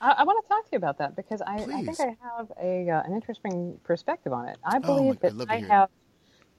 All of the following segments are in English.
I, I want to talk to you about that because I, I think I have a uh, an interesting perspective on it. I Oh, believe my- that I'd love to I it. have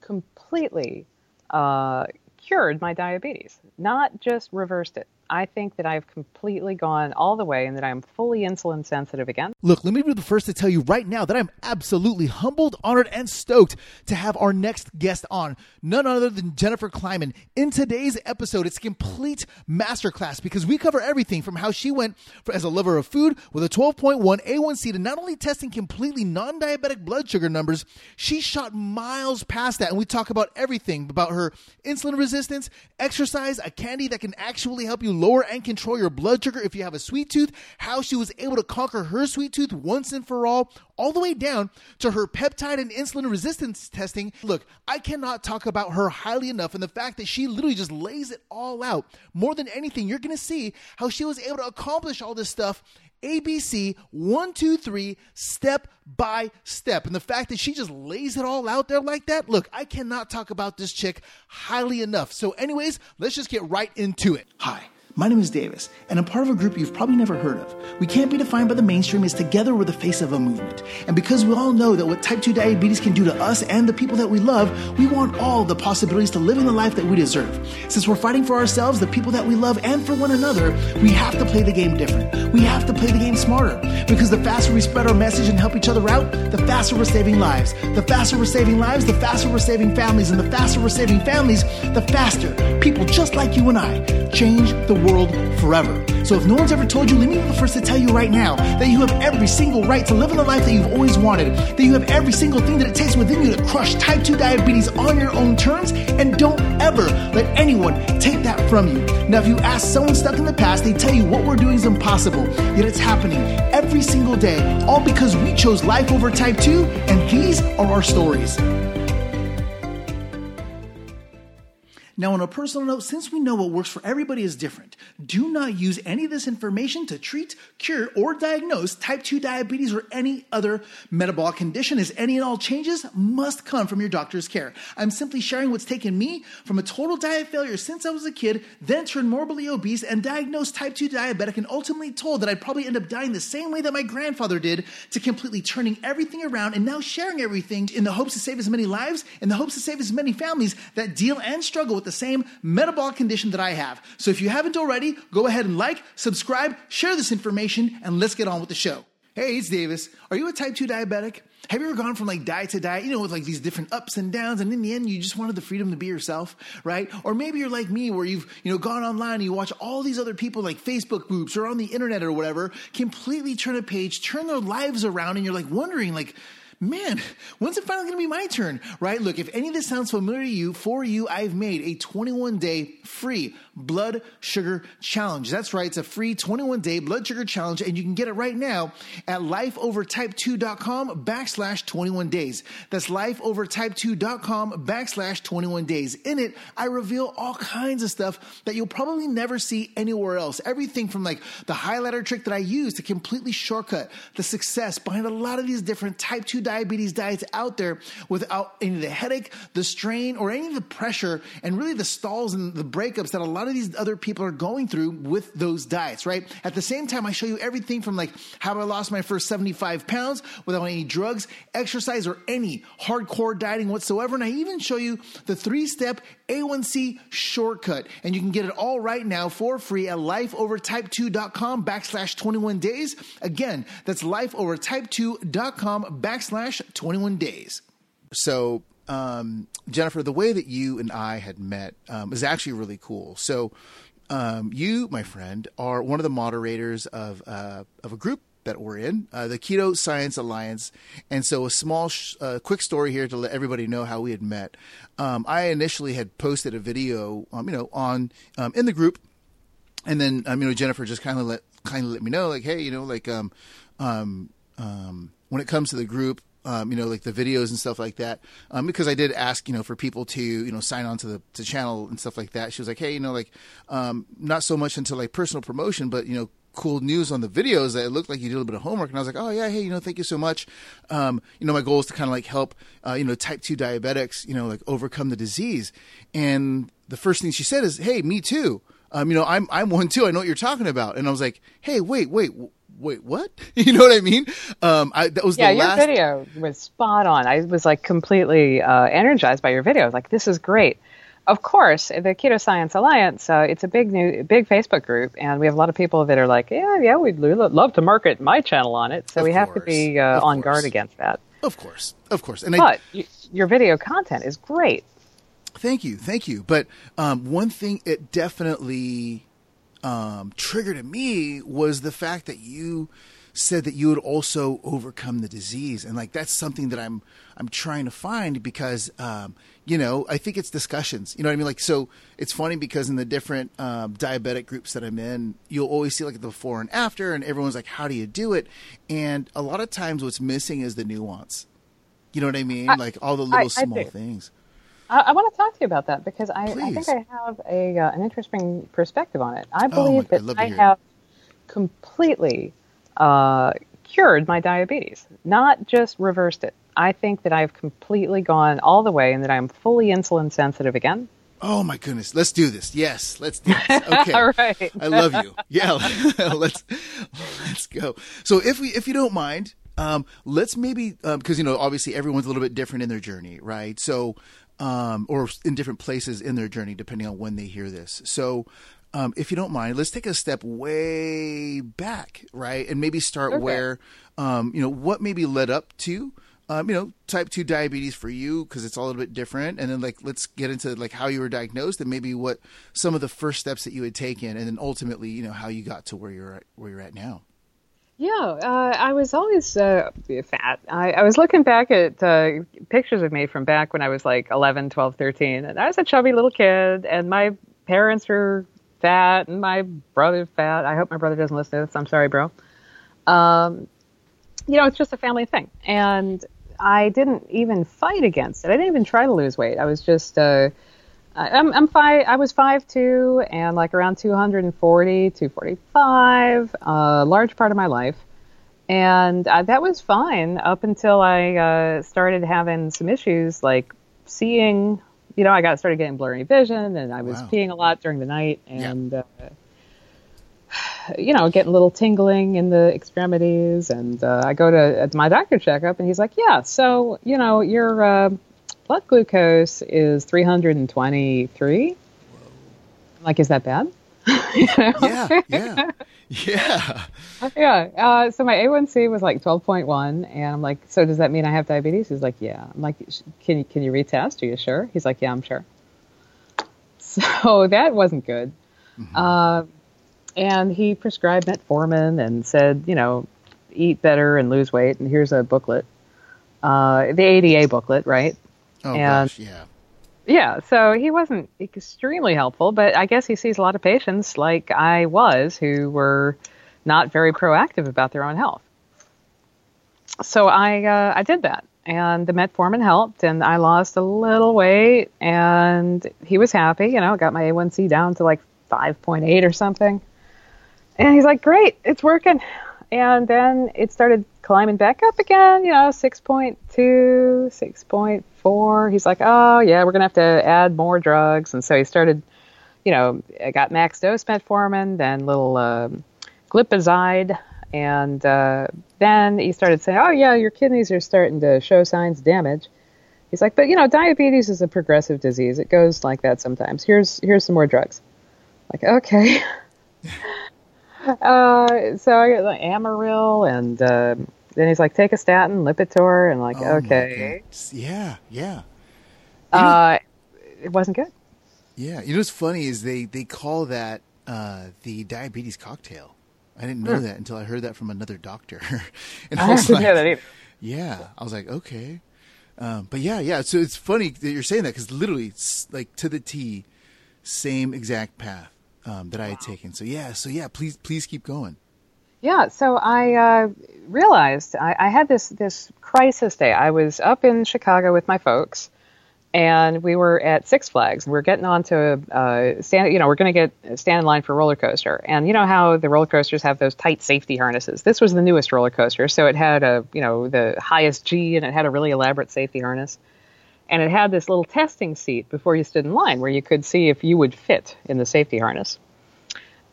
completely uh, cured my diabetes, not just reversed it. I think that I've completely gone all the way and that I'm fully insulin sensitive again. Look, let me be the first to tell you right now that I'm absolutely humbled, honored, and stoked to have our next guest on. None other than Jennifer Kleiman. In today's episode, it's a complete masterclass because we cover everything from how she went for, as a lover of food with a 12.1 A1C to not only testing completely non diabetic blood sugar numbers, she shot miles past that. And we talk about everything about her insulin resistance, exercise, a candy that can actually help you lower and control your blood sugar if you have a sweet tooth, how she was able to conquer her sweet tooth once and for all, all the way down to her peptide and insulin resistance testing. Look, I cannot talk about her highly enough and the fact that she literally just lays it all out. More than anything, you're going to see how she was able to accomplish all this stuff ABC one, two, three, step by step. And the fact that she just lays it all out there like that, look, I cannot talk about this chick highly enough. So, anyways, let's just get right into it. Hi, my name is Davis, and I'm part of a group you've probably never heard of. We can't be defined by the mainstream as together we're the face of a movement. And because we all know that what type 2 diabetes can do to us and the people that we love, we want all the possibilities to live in the life that we deserve. Since we're fighting for ourselves, the people that we love, and for one another, we have to play the game different. We have to play the game smarter. Because the faster we spread our message and help each other out, the faster we're saving lives. The faster we're saving lives, the faster we're saving families. And the faster we're saving families, the faster people just like you and I change the world forever. So if no one's ever told you, let me be the first to tell you right now that you have every single right to live in the life that you've always wanted. That you have every single thing that it takes within you to crush type 2 diabetes on your own terms. And don't ever let anyone take that from you. Now, if you ask someone stuck in the past, they tell you what we're doing is impossible. Yet it's happening every single day, all because we chose life over type 2, and these are our stories. Now, on a personal note, since we know what works for everybody is different, do not use any of this information to treat, cure, or diagnose type 2 diabetes or any other metabolic condition, as any and all changes must come from your doctor's care. I'm simply sharing what's taken me from a total diet failure since I was a kid, then turned morbidly obese and diagnosed type 2 diabetic, and ultimately told that I'd probably end up dying the same way that my grandfather did, to completely turning everything around and now sharing everything in the hopes to save as many lives, in the hopes to save as many families that deal and struggle with the same metabolic condition that I have. So if you haven't already, go ahead and like, subscribe, share this information, and let's get on with the show. Hey, it's Davis. Are you a type 2 diabetic? Have you ever gone from like diet to diet, you know, with like these different ups and downs, and in the end, you just wanted the freedom to be yourself, right? Or maybe you're like me, where you've, you know, gone online and you watch all these other people like Facebook groups or on the internet or whatever, completely turn a page, turn their lives around, and you're like wondering, like, man, when's it finally going to be my turn? Right? Look, if any of this sounds familiar to you, for you, I've made a 21 day free blood sugar challenge. That's right. It's a free 21 day blood sugar challenge, and you can get it right now at lifeovertype2.com backslash 21 days. That's lifeovertype2.com backslash 21 days. In it, I reveal all kinds of stuff that you'll probably never see anywhere else. Everything from like the highlighter trick that I use to completely shortcut the success behind a lot of these different type 2 diabetes diets out there without any of the headache, the strain, or any of the pressure, and really the stalls and the breakups that a lot of these other people are going through with those diets, right? At the same time, I show you everything from like how I lost my first 75 pounds without any drugs, exercise, or any hardcore dieting whatsoever. And I even show you the three step A1C shortcut. And you can get it all right now for free at lifeovertype2.com backslash 21 days. Again, that's lifeovertype2.com backslash 21 days. So, um, Jennifer, the way that you and I had met um, is actually really cool. So, um, you, my friend, are one of the moderators of uh, of a group that we're in, uh, the Keto Science Alliance. And so, a small, sh- uh, quick story here to let everybody know how we had met. Um, I initially had posted a video, um, you know, on um, in the group, and then you know Jennifer just kind of let kind of let me know, like, hey, you know, like um, um, when it comes to the group, um, you know, like the videos and stuff like that. Um, because I did ask, you know, for people to, you know, sign on to the to channel and stuff like that. She was like, hey, you know, like, um, not so much into like personal promotion, but you know, cool news on the videos that it looked like you did a little bit of homework. And I was like, oh yeah, hey, you know, thank you so much. Um, you know, my goal is to kind of like help, uh, you know, type two diabetics, you know, like overcome the disease. And the first thing she said is, hey, me too. Um, you know, I'm I'm one too. I know what you're talking about. And I was like, hey, wait, wait wait, what? You know what I mean? Um, I, that was yeah, the your last. video was spot on. I was like completely uh, energized by your video. I was like, this is great. Of course, the Keto Science Alliance, uh, it's a big new, big Facebook group, and we have a lot of people that are like, yeah, yeah, we'd lo- love to market my channel on it. So Of we have to be uh, on course. guard against that. Of course, of course, and But y- your video content is great. Thank you, thank you. But um, one thing it definitely um, triggered in me was the fact that you said that you would also overcome the disease, and like that's something that I'm I'm trying to find because um, you know I think it's discussions. You know what I mean? Like so, it's funny because in the different um, diabetic groups that I'm in, you'll always see like the before and after, and everyone's like, "How do you do it?" And a lot of times, what's missing is the nuance. You know what I mean? I- like all the little I small things. I, I want to talk to you about that because I, I think I have a uh, an interesting perspective on it. I Oh, believe my- that I it. have completely uh, cured my diabetes, not just reversed it. I think that I've completely gone all the way and that I'm fully insulin sensitive again. Oh my goodness, let's do this. Yes, let's do this. Okay. All right. I love you. Yeah, let's let's go. So if we if you don't mind, um, let's maybe because you know obviously everyone's a little bit different in their journey, right? So um, or in different places in their journey depending on when they hear this. So um, if you don't mind, let's take a step way back, right, and maybe start Okay. where um, you know what maybe led up to um, you know, type two diabetes for you because it's all a little bit different, and then like let's get into like how you were diagnosed and maybe what some of the first steps that you had taken, and then ultimately, you know, how you got to where you're at, where you're at now. Yeah, uh, I was always uh, fat. I, I was looking back at uh, pictures of me from back when I was like 11, 12, 13, and I was a chubby little kid, and my parents were fat, and my brother's fat. I hope my brother doesn't listen to this. I'm sorry, bro. Um, you know, it's just a family thing. And I didn't even fight against it. I didn't even try to lose weight. I was just, uh, I'm, I'm five, I was 5'2 and like around 240, 245, a large part of my life. And uh, that was fine up until I uh, started having some issues like seeing, you know, I got started getting blurry vision and I was Wow. peeing a lot during the night and, uh, you know, getting a little tingling in the extremities. And uh, I go to uh, my doctor checkup, and he's like, "Yeah, so you know, your uh, blood glucose is 323." I'm like, "Is that bad?" you know? Yeah, yeah, yeah. yeah. Uh, so my A1C was like 12.1, and I'm like, "So does that mean I have diabetes?" He's like, "Yeah." I'm like, "Can you can you retest? Are you sure?" He's like, "Yeah, I'm sure." So that wasn't good. Uh, and he prescribed metformin and said, you know, eat better and lose weight. And here's a booklet, uh, the ADA booklet, right? Oh And- gosh, yeah. Yeah, so he wasn't extremely helpful, but I guess he sees a lot of patients like I was who were not very proactive about their own health. So I uh, I did that, and the metformin helped, and I lost a little weight, and he was happy. You know, got my A1C down to like 5.8 or something, and he's like, "Great, it's working." And then it started climbing back up again, you know, 6.2, 6.4. He's like, oh, yeah, we're going to have to add more drugs. And so he started, you know, I got max dose metformin, then little um, glipizide. And uh, then he started saying, oh, yeah, your kidneys are starting to show signs of damage. He's like, but, you know, diabetes is a progressive disease. It goes like that sometimes. Here's, here's some more drugs. Like, okay. Uh, so I got like Amaryl, and uh, then he's like, take a statin, Lipitor, and like, Oh, okay. Yeah, yeah, Uh, it wasn't good. yeah. You know what's funny is they they call that uh, the diabetes cocktail. I didn't know that until I heard that from another doctor, and I, I was didn't like, know that either. Yeah, I was like, okay, um, but yeah, yeah. So it's funny that you're saying that because literally, it's like to the T, same exact path um, that I had taken. So yeah, so yeah, please, please keep going. Yeah, so I uh, realized I, I had this this crisis day. I was up in Chicago with my folks, and we were at Six Flags. We are getting on to uh, stand. You know, we're going to get stand in line for a roller coaster, and you know how the roller coasters have those tight safety harnesses. This was the newest roller coaster, so it had a you know the highest G, and it had a really elaborate safety harness, and it had this little testing seat before you stood in line where you could see if you would fit in the safety harness.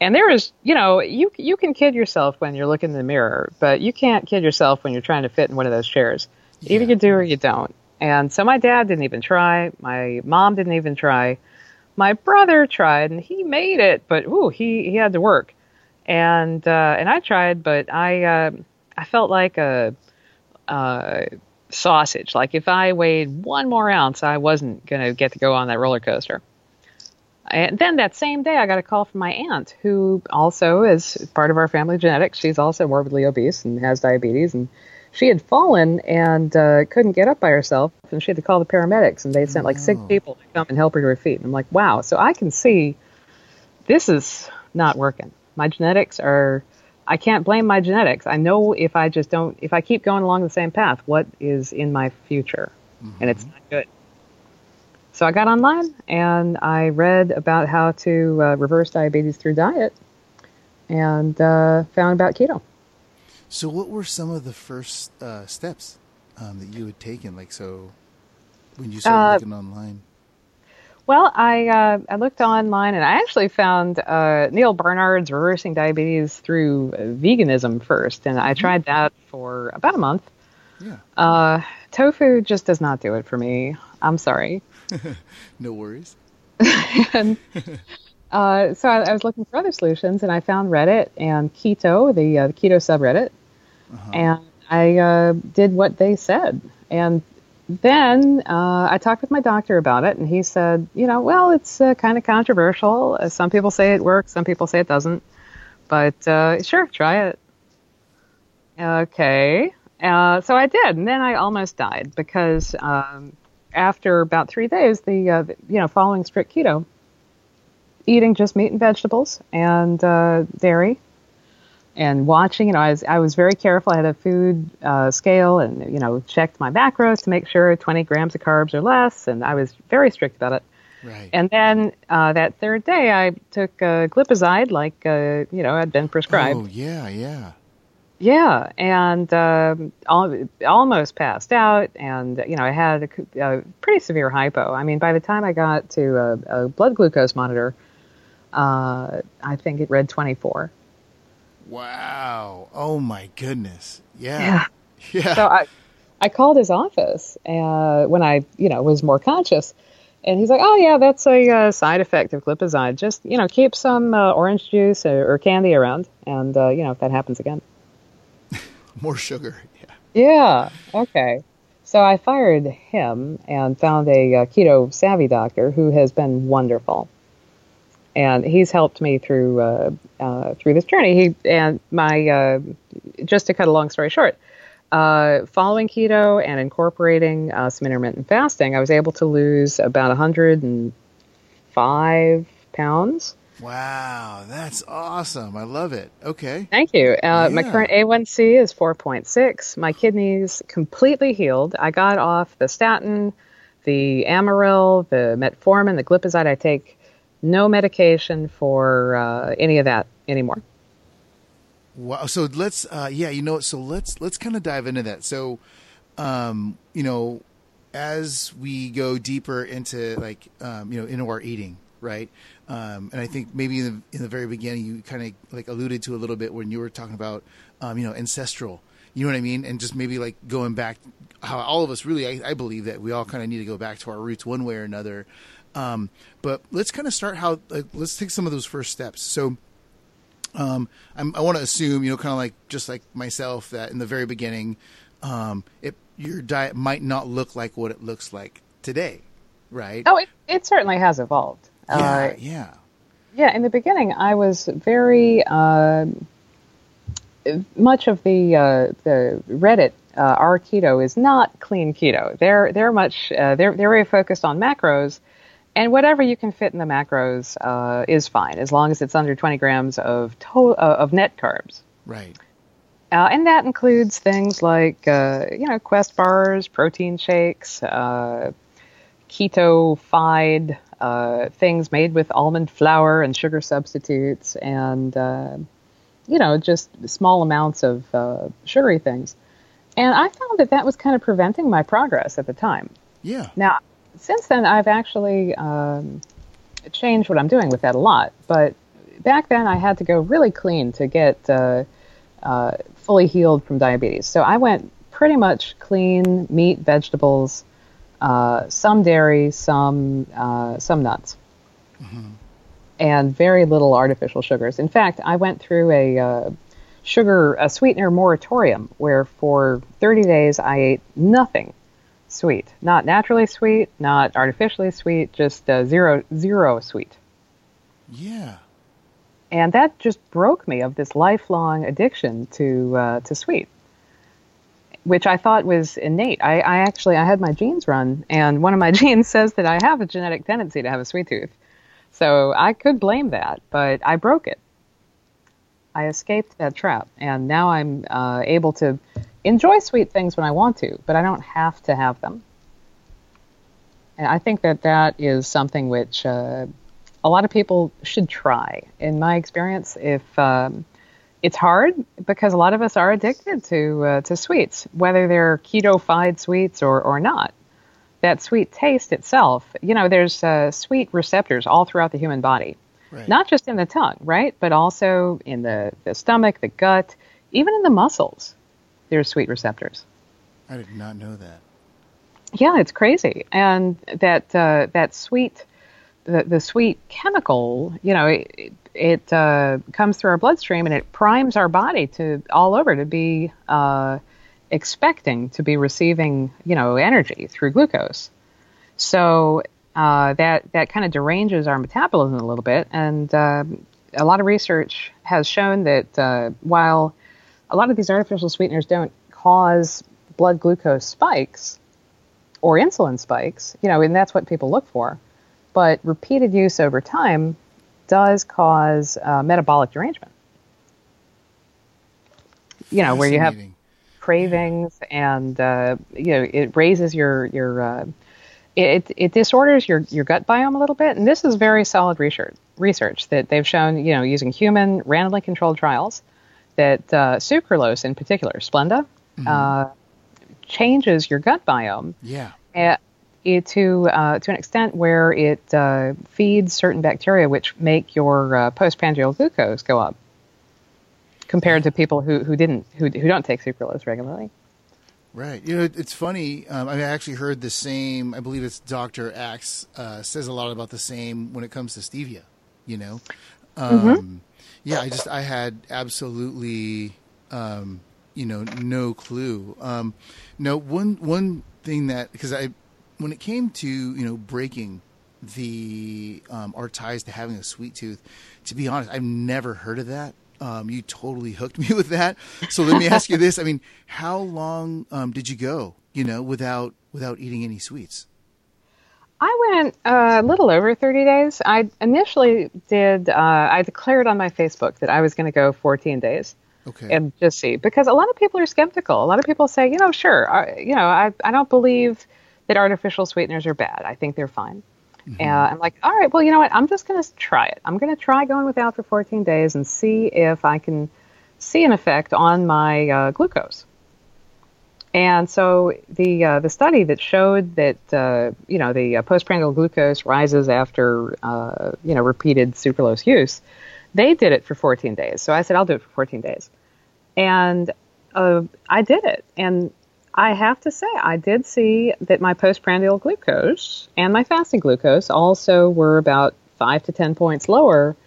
And there is, you know, you you can kid yourself when you're looking in the mirror, but you can't kid yourself when you're trying to fit in one of those chairs. Either you do or you don't. And so my dad didn't even try. My mom didn't even try. My brother tried, and he made it, but ooh, he he had to work. And uh, and I tried, but I uh, I felt like a uh, sausage. Like if I weighed one more ounce, I wasn't going to get to go on that roller coaster. And then that same day, I got a call from my aunt, who also is part of our family genetics. She's also morbidly obese and has diabetes, and she had fallen and uh, couldn't get up by herself, and she had to call the paramedics, and they sent like six people to come and help her to her feet. And I'm like, wow. So I can see this is not working. My genetics are. I can't blame my genetics. I know if I just don't, if I keep going along the same path, what is in my future, and it's not good. So I got online and I read about how to uh, reverse diabetes through diet, and uh, found about keto. So, what were some of the first uh, steps um, that you had taken? Like, so when you started Uh, looking online. Well, I uh, I looked online and I actually found uh, Neal Barnard's reversing diabetes through uh, veganism first, and I tried that for about a month. Yeah, Uh, tofu just does not do it for me. I'm sorry. no worries. and uh, so I, I was looking for other solutions, and I found Reddit and Keto, the, uh, the Keto subreddit, and I uh, did what they said. And then uh, I talked with my doctor about it, and he said, you know, well, it's uh, kind of controversial. Uh, some people say it works, some people say it doesn't, but uh, sure, try it. Okay. Uh, so I did, and then I almost died because um, after about three days, the you know following strict keto, eating just meat and vegetables and dairy, and watching. You know, I was I was very careful. I had a food uh, scale and you know checked my macros to make sure 20 grams of carbs or less, and I was very strict about it. Right. And then uh, that third day, I took uh, glipizide, like uh, you know had been prescribed. oh yeah, yeah. Yeah, and um, al- almost passed out, and you know I had a, a pretty severe hypo. I mean, by the time I got to a, a blood glucose monitor, uh, I think it read 24. Wow. Oh my goodness. Yeah. Yeah. Yeah. So I, I called his office uh, when I, you know, was more conscious, and he's like, "Oh yeah, that's a uh, side effect of glipizide. Just you know, keep some uh, orange juice or, or candy around, and uh, you know, if that happens again." More sugar. Yeah. Yeah. Okay. So I fired him and found a uh, keto savvy doctor who has been wonderful, and he's helped me through uh, uh, through this journey. He and my uh, just to cut a long story short, uh, following keto and incorporating uh, some intermittent fasting, I was able to lose about 105 pounds. Wow, that's awesome. I love it. Okay. Thank you. Uh, My current A1C is 4.6. My kidneys completely healed. I got off the statin, the Amaryl, the metformin, the glipizide. I take no medication for uh, any of that anymore. Wow. So let's, uh, yeah, you know, so let's let's kind of dive into that. So, um, you know, as we go deeper into like, um, you know, into our eating, right? Um, and I think maybe in the in the very beginning, you kind of like alluded to a little bit when you were talking about, um, you know, ancestral. You know what I mean? And just maybe like going back, how all of us really, I, I believe that we all kind of need to go back to our roots one way or another. Um, but let's kind of start how. Like, let's take some of those first steps. So um, I'm, I want to assume, you know, kind of like just like myself, that in the very beginning, um, it, your diet might not look like what it looks like today, right? Oh, it, it certainly has evolved. yeah, Uh, yeah, Yeah, in the beginning, I was very um much of the uh, the Reddit. Uh, our keto is not clean keto. They're they're much uh, they're they're very focused on macros, and whatever you can fit in the macros uh, is fine as long as it's under 20 grams of to- uh, of net carbs. right. Uh, and that includes things like, uh, you know, Quest bars, protein shakes, uh, keto-fied uh, things made with almond flour and sugar substitutes, and, uh, you know, just small amounts of uh, sugary things. And I found that that was kind of preventing my progress at the time. Yeah, Now, since then, I've actually um, changed what I'm doing with that a lot. But back then I had to go really clean to get uh, uh, fully healed from diabetes. So I went pretty much clean meat, vegetables, uh, some dairy, some uh, some nuts, and very little artificial sugars. In fact, I went through a uh, sugar a sweetener moratorium where for 30 days I ate nothing sweet, not naturally sweet, not artificially sweet, just uh, zero zero sweet. Yeah. and that just broke me of this lifelong addiction to uh, to sweet, which I thought was innate. I, I actually I had my genes run, and one of my genes says that I have a genetic tendency to have a sweet tooth, so I could blame that, but I broke it. I escaped that trap, and now I'm uh, able to enjoy sweet things when I want to, but I don't have to have them. And I think that that is something which uh, a lot of people should try. In my experience, if um, it's hard because a lot of us are addicted to uh, to sweets, whether they're keto-fied sweets or or not. That sweet taste itself, you know, there's uh, sweet receptors all throughout the human body, Right. not just in the tongue, right, but also in the the stomach, the gut, even in the muscles. There's sweet receptors. I did not know that. Yeah, it's crazy, and that uh, that sweet, the, the sweet chemical, you know, it, it uh, comes through our bloodstream and it primes our body to all over to be uh, expecting to be receiving, you know, energy through glucose. So uh, that that kind of deranges our metabolism a little bit, and um a lot of research has shown that uh, while a lot of these artificial sweeteners don't cause blood glucose spikes or insulin spikes, you know, and that's what people look for. But repeated use over time does cause uh, metabolic derangement. You know, where you have cravings and uh, you know it raises your your uh, it it disorders your your gut biome a little bit, and this is very solid research research that they've shown you know using human randomly controlled trials that uh, sucralose in particular, Splenda, uh, changes your gut biome Yeah. uh, it, to uh, to an extent where it uh, feeds certain bacteria which make your uh, postprandial glucose go up compared to people who, who didn't who, who don't take sucralose regularly. Right. You know, it- it's funny. Um, I actually heard the same. I believe it's Doctor Axe uh, says a lot about the same when it comes to stevia. You know, um, yeah. I just I had absolutely, um, you know, no clue. Um, no one one thing that because I when it came to you know breaking the um, our ties to having a sweet tooth, to be honest, I've never heard of that. Um, you totally hooked me with that. So let me ask you this: I mean, how long um, did you go? You know, without without eating any sweets? I went uh, a little over 30 days. I initially did, uh, I declared on my Facebook that I was going to go 14 days Okay. and just see, because a lot of people are skeptical. A lot of people say, you know, sure, uh, you know, I, I don't believe that artificial sweeteners are bad. I think they're fine. And I'm like, all right, well, you know what? I'm just going to try it. I'm going to try going without for 14 days and see if I can see an effect on my uh, glucose. And so the uh, the study that showed that uh, you know the uh, postprandial glucose rises after uh, you know repeated sucralose use, they did it for 14 days. So I said I'll do it for 14 days, and uh, I did it. And I have to say I did see that my postprandial glucose and my fasting glucose also were about five to 10 points lower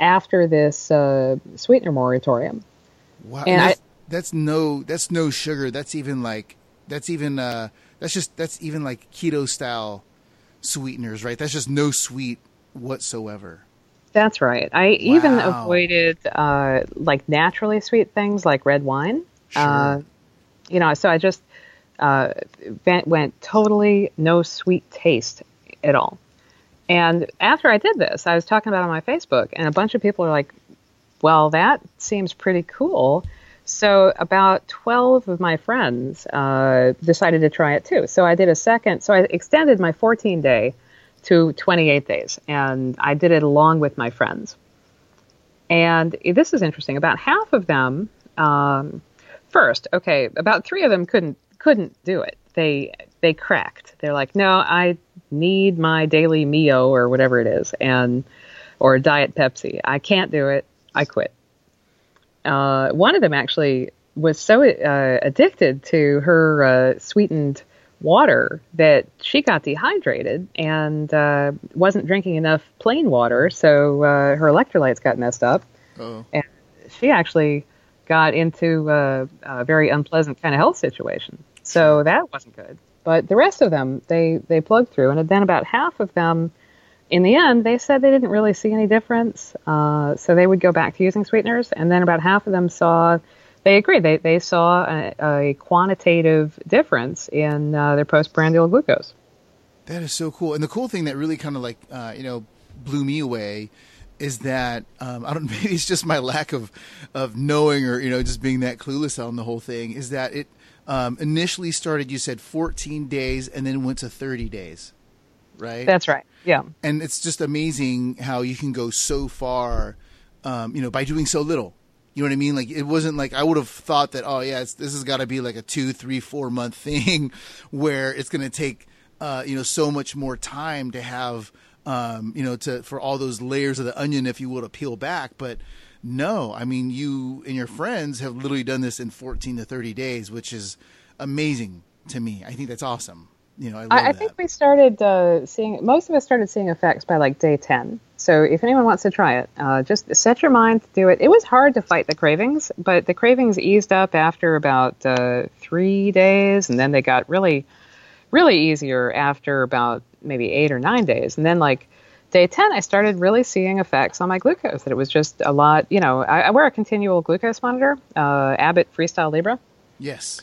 after this uh, sweetener moratorium. Wow. And that's, that's no that's no sugar. That's even like that's even uh that's just that's even like keto style sweeteners, right? That's just no sweet whatsoever. That's right. I even avoided uh, like naturally sweet things like red wine. Uh, you know, so I just uh, went, went totally no sweet taste at all. And after I did this, I was talking about it on my Facebook, and a bunch of people are like, "Well, that seems pretty cool." So about 12 of my friends uh, decided to try it too. So I did a second. So I extended my 14 day to 28 days, and I did it along with my friends. And this is interesting. About half of them, um, first, okay, about three of them couldn't couldn't do it. They they cracked. They're like, no, I need my daily mio or whatever it is. And or Diet Pepsi. I can't do it. I quit. Uh, one of them actually was so uh, addicted to her uh, sweetened water that she got dehydrated and uh, wasn't drinking enough plain water, so uh, her electrolytes got messed up. Oh. And she actually got into a, a very unpleasant kind of health situation. So that wasn't good. But the rest of them, they, they plugged through. And then about half of them, in the end, they said they didn't really see any difference. Uh, so they would go back to using sweeteners. And then about half of them saw, they agreed, they, they saw a, a quantitative difference in uh, their postprandial glucose. That is so cool. And the cool thing that really kind of like, uh, you know, blew me away is that um, I don't. Maybe it's just my lack of of knowing, or you know, just being that clueless on the whole thing. Is that it um, initially started? You said 14 days, and then went to 30 days, right? That's right. Yeah. And it's just amazing how you can go so far, um, you know, by doing so little. You know what I mean? Like it wasn't like I would have thought that. Oh yeah, this has got to be like a two, three, four month thing, where it's going to take, uh, you know, so much more time to have um, you know, to for all those layers of the onion, if you will, to peel back. But no, I mean, you and your friends have literally done this in 14 to 30 days, which is amazing to me. I think that's awesome. You know, I, I, I think we started uh, seeing most of us started seeing effects by like day 10. So if anyone wants to try it, uh, just set your mind to do it. It was hard to fight the cravings, but the cravings eased up after about uh, three days, and then they got really, really easier after about maybe eight or nine days. And then like day 10, I started really seeing effects on my glucose, that it was just a lot, you know, I, I wear a continual glucose monitor, uh, Abbott Freestyle Libre. Yes.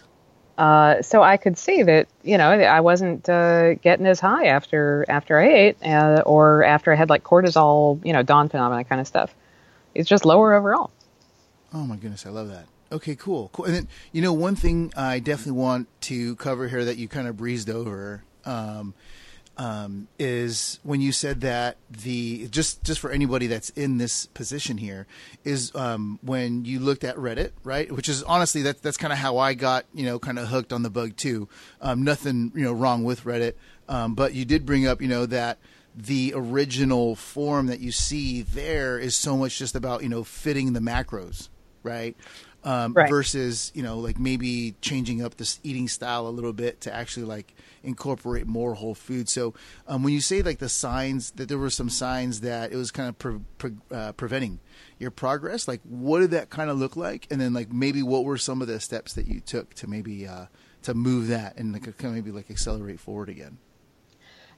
Uh, so I could see that, you know, I wasn't uh, getting as high after after I ate, uh, or after I had like cortisol, you know, dawn phenomena kind of stuff. It's just lower overall. Oh my goodness, I love that. Okay, cool, cool. And then, you know, one thing I definitely want to cover here that you kind of breezed over um, um, is when you said that the just just for anybody that's in this position here is um, when you looked at Reddit, right? Which is honestly that that's kind of how I got you know kind of hooked on the bug too. Um, nothing you know wrong with Reddit, um, but you did bring up you know that the original form that you see there is so much just about you know fitting the macros, right? Um, right. versus you know like maybe changing up this eating style a little bit to actually like incorporate more whole food. So um, when you say like the signs that there were some signs that it was kind of pre- pre- uh, preventing your progress, like what did that kind of look like? And then like maybe what were some of the steps that you took to maybe uh, to move that and like kind of maybe like accelerate forward again?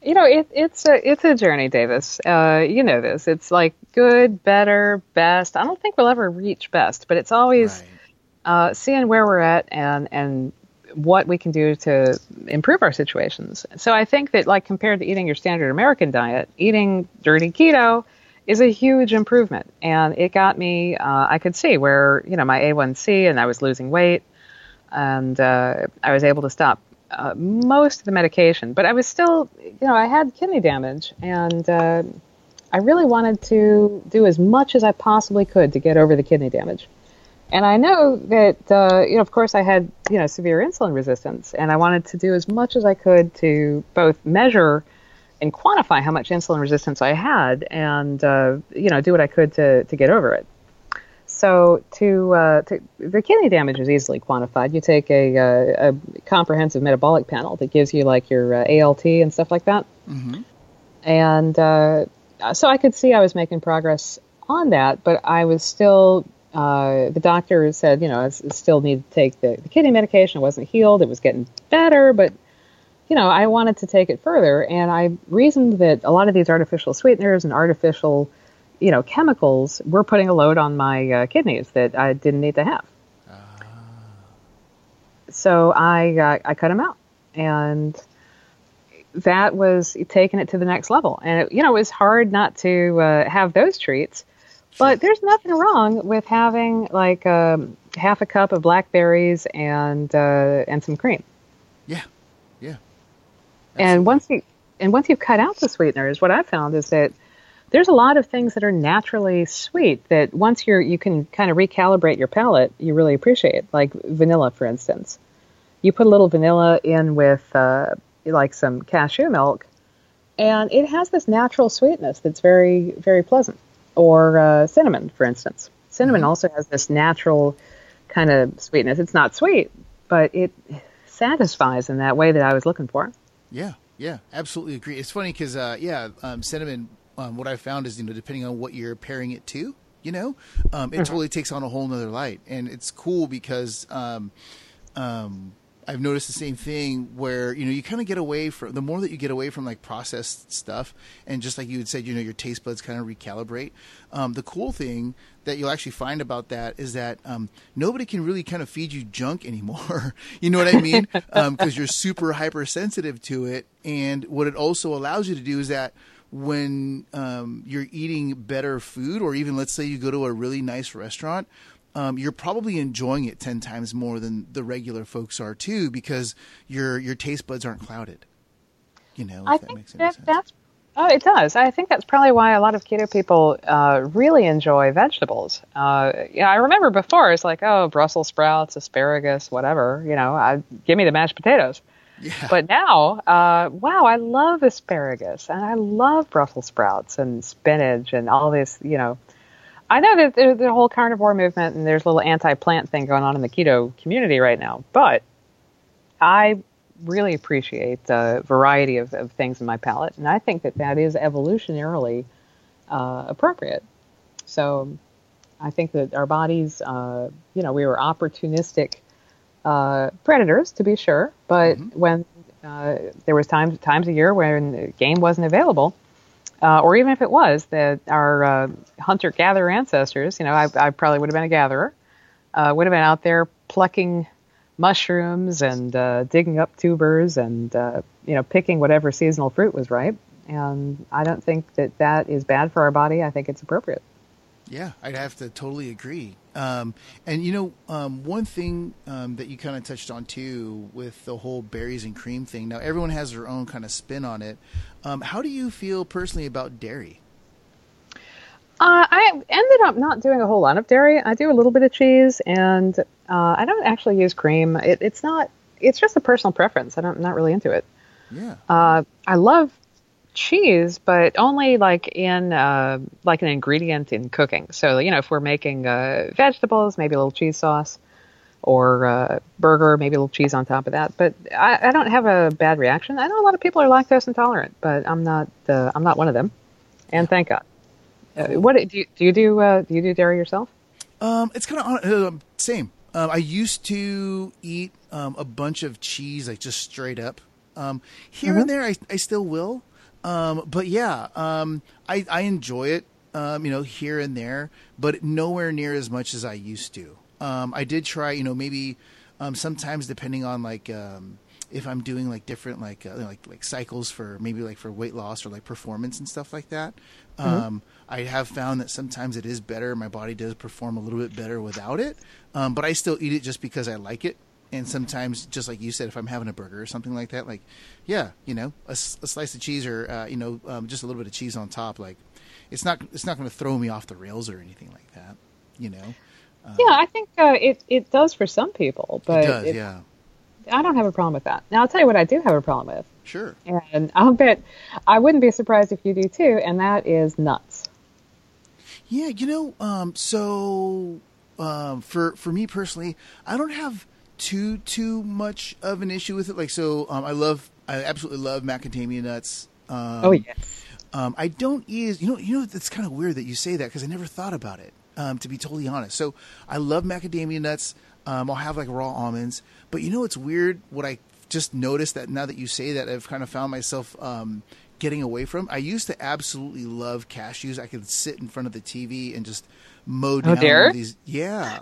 You know, it, it's a it's a journey, Davis. Uh, you know this. It's like good, better, best. I don't think we'll ever reach best, but it's always Right. uh, seeing where we're at and and what we can do to improve our situations. So I think that like compared to eating your standard American diet, eating dirty keto is a huge improvement, and it got me. Uh, I could see where you know my A1C and I was losing weight, and uh, I was able to stop uh, most of the medication, but I was still, you know, I had kidney damage, and uh, I really wanted to do as much as I possibly could to get over the kidney damage. And I know that, uh, you know, of course, I had, you know, severe insulin resistance, and I wanted to do as much as I could to both measure and quantify how much insulin resistance I had, and uh, you know, do what I could to to get over it. So to, uh, to the kidney damage is easily quantified. You take a, a, a comprehensive metabolic panel that gives you like your uh, ALT and stuff like that, Mm-hmm. and uh, so I could see I was making progress on that, but I was still. Uh, the doctor said, you know, I still need to take the, the kidney medication. It wasn't healed. It was getting better, but you know, I wanted to take it further, and I reasoned that a lot of these artificial sweeteners and artificial, you know, chemicals were putting a load on my uh, kidneys that I didn't need to have. So I uh, I cut them out, and that was taking it to the next level. And it, you know, it was hard not to uh, have those treats, but there's nothing wrong with having like um, half a cup of blackberries and uh, and some cream. Yeah, yeah. And once you and once you've cut out the sweeteners, what I've found is that there's a lot of things that are naturally sweet that once you're you can kind of recalibrate your palate, you really appreciate. Like vanilla, for instance. You put a little vanilla in with uh, like some cashew milk, and it has this natural sweetness that's very very pleasant. or uh, cinnamon, for instance. Cinnamon Mm-hmm. also has this natural kind of sweetness. It's not sweet, but it satisfies in that way that I was looking for. Yeah, yeah, absolutely agree. It's funny because, uh, yeah, um, cinnamon. Um, what I found is, you know, depending on what you're pairing it to, you know, um, it totally takes on a whole nother light, and it's cool because um, um, I've noticed the same thing where you know you kind of get away from the more that you get away from like processed stuff, and just like you had said, you know, your taste buds kind of recalibrate. Um, the cool thing that you'll actually find about that is that um, nobody can really kind of feed you junk anymore. you know what I mean? Because you're super hypersensitive to it, and what it also allows you to do is that when um, you're eating better food, or even let's say you go to a really nice restaurant, um, you're probably enjoying it ten times more than the regular folks are too, because your your taste buds aren't clouded. You know, if I that think makes any that sense. that's oh, it does. I think that's probably why a lot of keto people uh, really enjoy vegetables. Uh, yeah, I remember before it's like, oh, Brussels sprouts, asparagus, whatever. You know, I, give me the mashed potatoes. But now, uh, wow, I love asparagus and I love Brussels sprouts and spinach and all this. You know, I know that there's the whole carnivore movement and there's a little anti-plant thing going on in the keto community right now, but I really appreciate the variety of, of things in my palate, and I think that that is evolutionarily uh, appropriate. So I think that our bodies, uh, you know, we were opportunistic uh, predators to be sure, but when uh, there was times times a year when game wasn't available, uh, or even if it was, that our uh, hunter gatherer ancestors, you know, I, I probably would have been a gatherer, uh, would have been out there plucking mushrooms and uh, digging up tubers and uh, you know picking whatever seasonal fruit was ripe. And I don't think that that is bad for our body. I think it's appropriate. Yeah, I'd have to totally agree. Um, and you know, um, one thing um, that you kind of touched on too with the whole berries and cream thing. Now, everyone has their own kind of spin on it. Um, how do you feel personally about dairy? Uh, I ended up not doing a whole lot of dairy. I do a little bit of cheese, and uh, I don't actually use cream. It, it's not. It's just a personal preference. I don't, I'm not really into it. Yeah, Uh, I love cheese, but only like in uh, like an ingredient in cooking. So you know, if we're making uh, vegetables, maybe a little cheese sauce, or uh, burger, maybe a little cheese on top of that. But I, I don't have a bad reaction. I know a lot of people are lactose intolerant, but I'm not. Uh, I'm not one of them, and thank God. Uh, what do you do? You do, uh, do you do dairy yourself? um, it's kind of uh, same. Um, I used to eat um, a bunch of cheese, like just straight up. Um, here and there, I, I still will. Um, but yeah, um, I, I enjoy it, um, you know, here and there, but nowhere near as much as I used to. Um, I did try, you know, maybe um, sometimes depending on like um, if I'm doing like different like uh, like like cycles for maybe like for weight loss or like performance and stuff like that. Um, I have found that sometimes it is better. My body does perform a little bit better without it, um, but I still eat it just because I like it. And sometimes, just like you said, if I'm having a burger or something like that, like, yeah, you know, a slice of cheese or uh, you know, um, just a little bit of cheese on top, like, it's not it's not going to throw me off the rails or anything like that, you know. yeah, I think uh, it it does for some people, but it does, it- yeah, I don't have a problem with that. Now I'll tell you what I do have a problem with. sure. And I'll bet I wouldn't be surprised if you do too, and that is nuts. Yeah, you know, um, so um, for for me personally, I don't have too too much of an issue with it. Like, so um, I love, I absolutely love macadamia nuts. Um, oh yes. Um, I don't eat. You know, you know, it's kind of weird that you say that because I never thought about it. Um, to be totally honest, so I love macadamia nuts. Um, I'll have like raw almonds, but you know, it's weird. What I just noticed that now that you say that, I've kind of found myself um, getting away from. I used to absolutely love cashews. I could sit in front of the TV and just mow down dear. these. Yeah,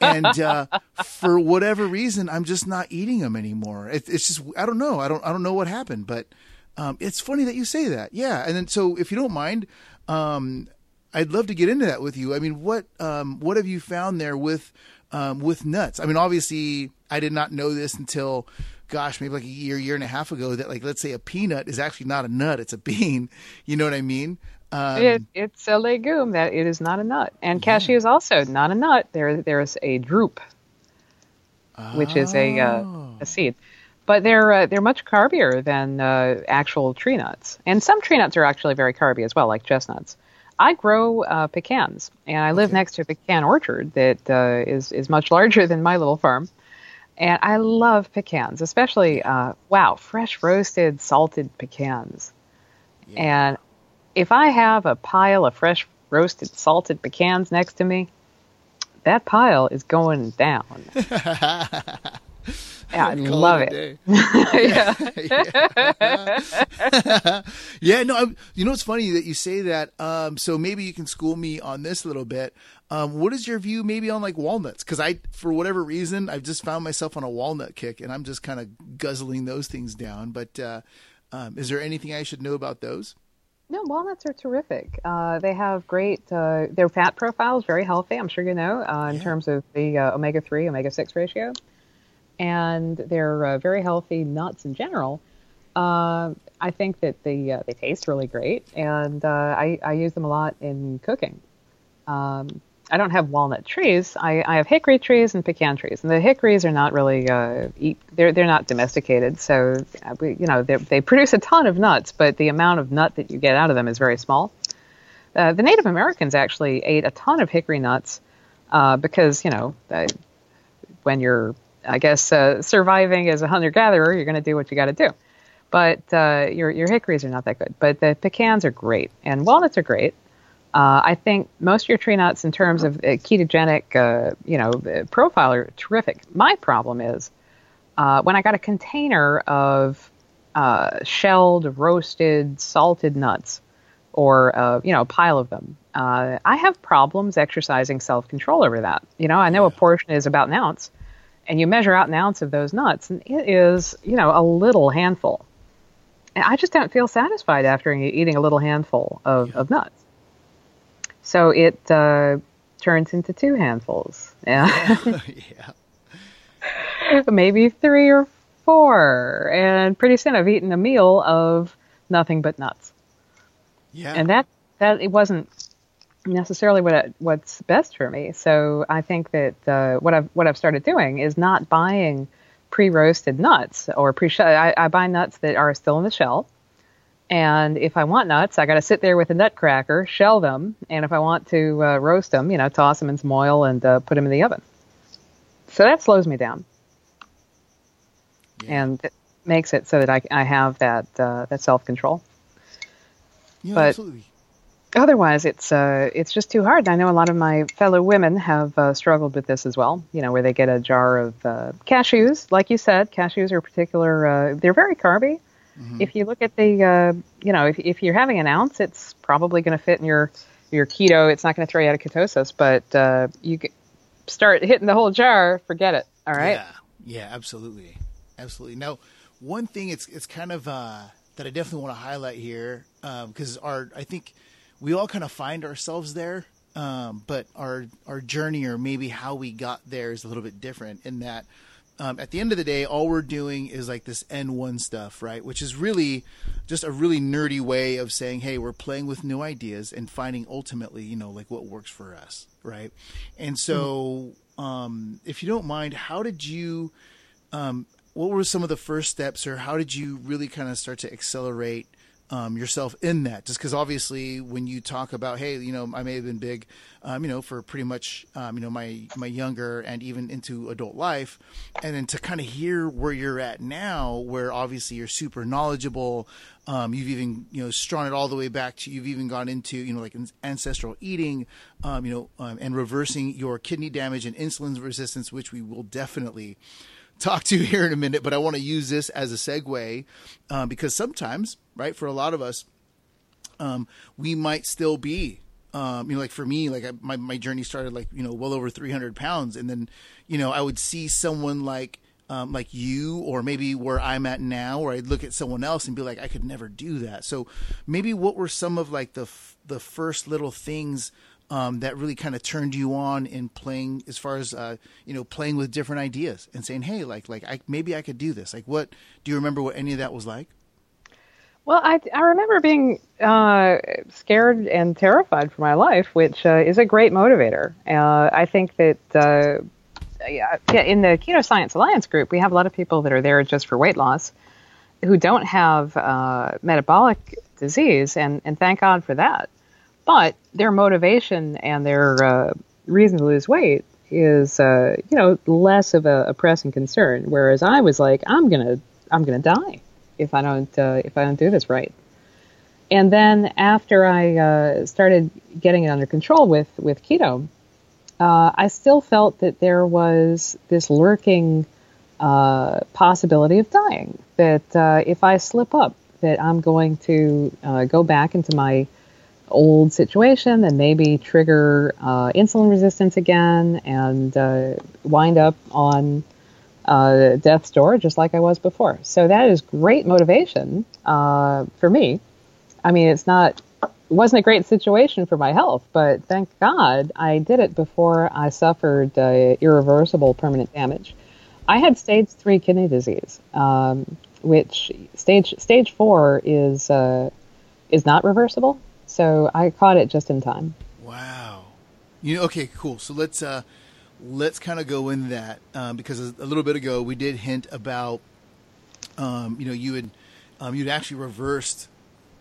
and uh, for whatever reason, I'm just not eating them anymore. It, it's just I don't know. I don't I don't know what happened, but um, it's funny that you say that. Yeah, and then so if you don't mind, um, I'd love to get into that with you. I mean, what um, what have you found there with um, with nuts? I mean, obviously, I did not know this until. Gosh, maybe like a year, year and a half ago. That like, let's say a peanut is actually not a nut; it's a bean. You know what I mean? Um, it, it's a legume that it is not a nut, and cashew is also not a nut. There, there's a drupe, which is a uh, a seed, but they're uh, they're much carbier than uh, actual tree nuts, and some tree nuts are actually very carby as well, like chestnuts. I grow uh, pecans, and I live next to a pecan orchard that uh, is is much larger than my little farm. And I love pecans, especially uh, wow, fresh roasted salted pecans. And if I have a pile of fresh roasted salted pecans next to me, that pile is going down. Yeah, I love it. day. yeah, no, I'm, you know it's funny that you say that. Um, so maybe you can school me on this a little bit. Um, what is your view maybe on like walnuts? Because I, for whatever reason, I've just found myself on a walnut kick, and I'm just kind of guzzling those things down. But uh, um, is there anything I should know about those? No, walnuts are terrific. Uh, they have great, uh, their fat profile is very healthy, I'm sure you know, uh, in Yeah. terms of the uh, omega 3, omega 6 ratio. And they're uh, very healthy nuts in general. Uh, I think that the, uh, they taste really great, and uh, I, I use them a lot in cooking. Um, I don't have walnut trees. I, I have hickory trees and pecan trees, and the hickories are not really uh, eat. They're they're not domesticated, so uh, you know they produce a ton of nuts, but the amount of nut that you get out of them is very small. Uh, the Native Americans actually ate a ton of hickory nuts uh, because you know uh, when you're I guess uh, surviving as a hunter gatherer, you're going to do what you got to do. But your your hickories are not that good. But the pecans are great, and walnuts are great. Uh, I think most of your tree nuts, in terms of uh, ketogenic, uh, you know, uh, profile, are terrific. My problem is uh, when I got a container of uh, shelled, roasted, salted nuts, or uh, you know, a pile of them. Uh, I have problems exercising self-control over that. You know, I know a portion is about an ounce, and you measure out an ounce of those nuts, and it is, you know, a little handful. And I just don't feel satisfied after eating a little handful of, of nuts. So it uh, turns into two handfuls. Yeah. yeah. maybe three or four. And pretty soon I've eaten a meal of nothing but nuts. Yeah. And that, that it wasn't necessarily what what's best for me. So I think that uh, what I've what I've started doing is not buying pre-roasted nuts or pre. I, I buy nuts that are still in the shell. And if I want nuts, I got to sit there with a nutcracker, shell them, and if I want to uh, roast them, you know, toss them in some oil and uh, put them in the oven. So that slows me down, and it makes it so that I, I have that uh, that self control. yeah, but- absolutely. Otherwise, it's uh, it's just too hard. I know a lot of my fellow women have uh, struggled with this as well. You know, where they get a jar of uh, cashews, like you said, cashews are particular. Uh, they're very carby. If you look at the, uh, you know, if, if you're having an ounce, it's probably going to fit in your your keto. It's not going to throw you out of ketosis, but uh, you start hitting the whole jar, forget it. All right. Yeah, yeah, absolutely, absolutely. Now, one thing it's it's kind of uh, that I definitely want to highlight here because our I think we all kind of find ourselves there, um, but our our journey or maybe how we got there is a little bit different in that. Um, at the end of the day, all we're doing is like this N1 stuff, right? Which is really just a really nerdy way of saying, hey, we're playing with new ideas and finding ultimately, you know, like what works for us, right? And so, um, if you don't mind, how did you, um, what were some of the first steps, or how did you really kind of start to accelerate um, yourself in that? Just because obviously, when you talk about, hey, you know, I may have been big, um, you know, for pretty much, um, you know, my my younger and even into adult life, and then to kind of hear where you're at now, where obviously you're super knowledgeable. Um, you've even you know strung it all the way back to you've even gone into you know like ancestral eating, um, you know, um, and reversing your kidney damage and insulin resistance, which we will definitely talk to here in a minute, but I want to use this as a segue um, because sometimes, right, for a lot of us, um, we might still be, um, you know, like for me, like I, my my journey started like you know well over three hundred pounds, and then you know I would see someone like. Um, like you, or maybe where I'm at now, or I'd look at someone else and be like, I could never do that. So, maybe what were some of like the f- the first little things um, that really kind of turned you on in playing as far as uh, you know playing with different ideas and saying hey like like I, maybe i could do this like what do you remember what any of that was like Well, I, I remember being uh, scared and terrified for my life, which uh, is a great motivator. Uh, I think that uh, in the Keto Science Alliance group, we have a lot of people that are there just for weight loss who don't have uh, metabolic disease, and, and thank God for that. But their motivation and their uh, reason to lose weight is, uh, you know, less of a, a, pressing concern. Whereas I was like, I'm gonna, I'm gonna die if I don't, uh, if I don't do this right. And then after I uh, started getting it under control with with keto, uh, I still felt that there was this lurking uh, possibility of dying. That if I slip up, that I'm going to go back into my old situation and maybe trigger uh, insulin resistance again and uh, wind up on death's door just like I was before. So that is great motivation for me. I mean, it's not wasn't a great situation for my health, but thank God I did it before I suffered uh, irreversible permanent damage. I had stage three kidney disease, um, which stage stage four is uh, is not reversible. So I caught it just in time. Wow. You know, okay, cool. So let's uh, let's kind of go into that um, because a little bit ago we did hint about um, you know you had um, you'd actually reversed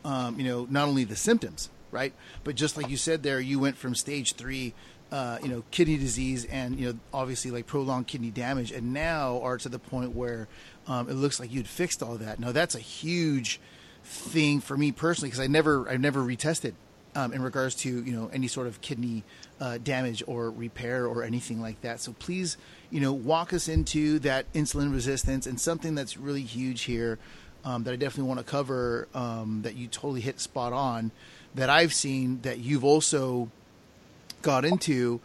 um, you know, not only the symptoms, right, but just like you said there, you went from stage three, uh, you know, kidney disease and you know, obviously like prolonged kidney damage, and now are to the point where um, it looks like you'd fixed all that. Now that's a huge thing for me personally because I never, I've never retested um, in regards to you know any sort of kidney uh, damage or repair or anything like that. So please, you know, walk us into that insulin resistance and something that's really huge here um, that I definitely want to cover um, that you totally hit spot on that I've seen that you've also got into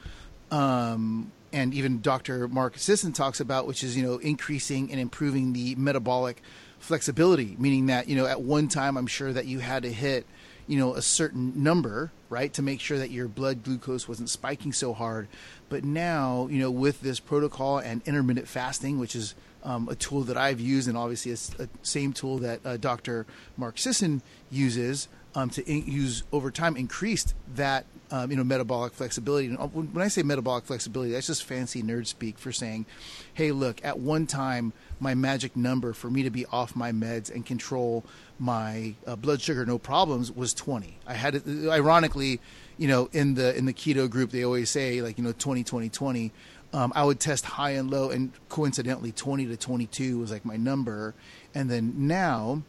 um, and even Dr. Mark Sisson talks about, which is you know increasing and improving the metabolic flexibility, meaning that you know at one time I'm sure that you had to hit you know a certain number right to make sure that your blood glucose wasn't spiking so hard, but now you know with this protocol and intermittent fasting, which is um, a tool that I've used, and obviously it's the same tool that uh, Dr. Mark Sisson uses um, to in- use over time, increased that um, you know metabolic flexibility. And uh, when I say metabolic flexibility, that's just fancy nerd speak for saying, "Hey, look, at one time, my magic number for me to be off my meds and control my uh, blood sugar no problems was 20. I had it, ironically, you know, in the in the keto group, they always say like you know 20, 20, 20." um, I would test high and low, and coincidentally, 20 to 22 was like my number. And then now,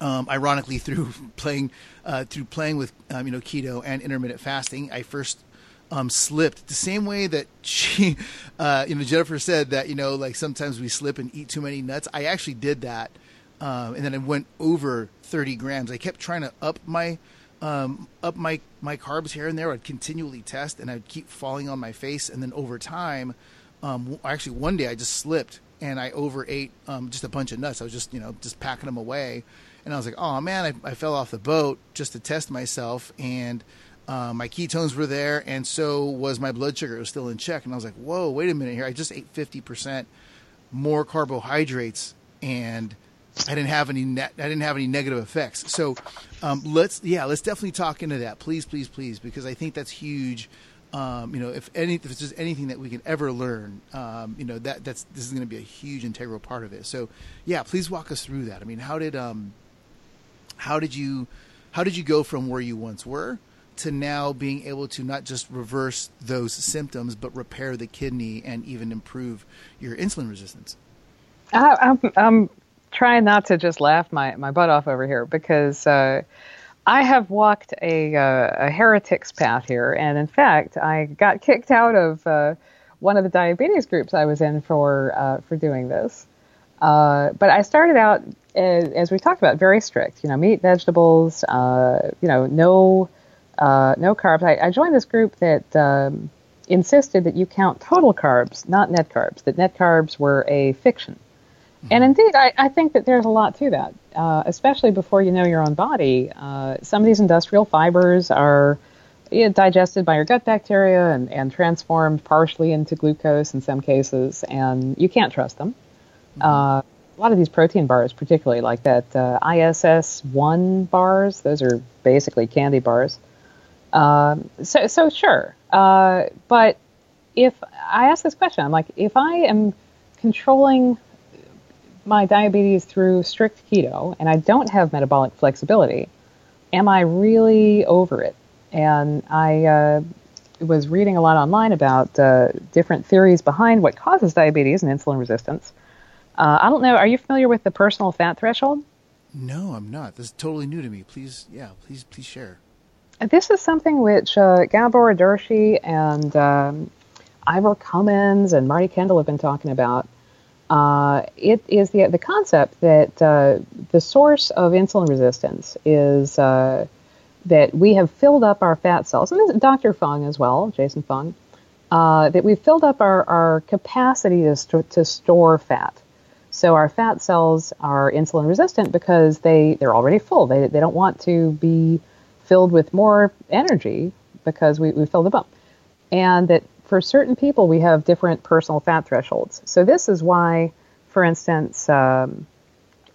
um, ironically, through playing uh, through playing with um, you know keto and intermittent fasting, I first um, slipped the same way that she, uh, you know, Jennifer said that you know like sometimes we slip and eat too many nuts. I actually did that, um, and then I went over 30 grams. I kept trying to up my um, up my my carbs here and there. I'd continually test, and I'd keep falling on my face. And then over time, um, actually one day I just slipped and I overate um, just a bunch of nuts. I was just you know just packing them away, and I was like, oh man, I, I fell off the boat just to test myself, and uh, my ketones were there, and so was my blood sugar. It was still in check, and I was like, whoa, wait a minute here. I just ate fifty percent more carbohydrates and I didn't have any net, I didn't have any negative effects. So um, let's yeah, let's definitely talk into that, please, please, please, because I think that's huge. Um, you know, if any, if there's anything that we can ever learn, um, you know, that that's this is going to be a huge integral part of it. So, yeah, please walk us through that. I mean, how did um, how did you, how did you go from where you once were to now being able to not just reverse those symptoms, but repair the kidney and even improve your insulin resistance? I, I'm, I'm trying not to just laugh my, my butt off over here because uh, I have walked a, uh, a heretic's path here, and in fact, I got kicked out of uh, one of the diabetes groups I was in for uh, for doing this. Uh, but I started out, as, as, we talked about, very strict. You know, meat, vegetables. Uh, you know, no no carbs. I, I, joined this group that. Um, insisted that you count total carbs, not net carbs. That net carbs were a fiction. And indeed, I, I, think that there's a lot to that, uh, especially before you know your own body. Uh, some of these industrial fibers are you know, digested by your gut bacteria and, and, transformed partially into glucose in some cases, and you can't trust them. Mm-hmm. Uh, a lot of these protein bars, particularly like that uh, ISS1 bars, those are basically candy bars. Um, so, so sure. Uh, but if I ask this question, I'm like, if I am controlling my diabetes through strict keto and I don't have metabolic flexibility, am I really over it? and I uh, was reading a lot online about uh, different theories behind what causes diabetes and insulin resistance. Uh, I don't know. Are you familiar with the personal fat threshold? No, I'm not. This is totally new to me. Please, yeah, please, please share. This is something which uh, Gabor Erdosi and um, Ivor Cummins and Marty Kendall have been talking about. Uh, it is the the concept that uh, the source of insulin resistance is uh, that we have filled up our fat cells, and this, Dr. Fung as well, Jason Fung, uh, that we've filled up our, our capacity to, st- to store fat. So our fat cells are insulin resistant because they, they're already full. They, they don't want to be filled with more energy because we, we filled them up. And that for certain people, we have different personal fat thresholds. So this is why, for instance, um,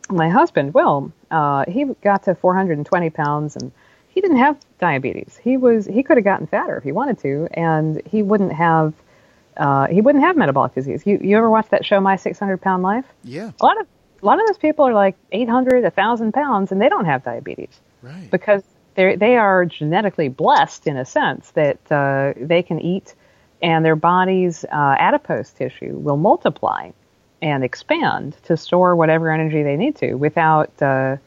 my husband, Will, uh, he got to 420 pounds and he didn't have diabetes. He was he could have gotten fatter if he wanted to, and he wouldn't have uh, he wouldn't have metabolic disease. You you ever watch that show My 600 Pound Life? Yeah. A lot of a lot of those people are like 800, 1,000 pounds, and they don't have diabetes. Right. Because they are genetically blessed in a sense that uh, they can eat, and their body's uh, adipose tissue will multiply and expand to store whatever energy they need to without uh,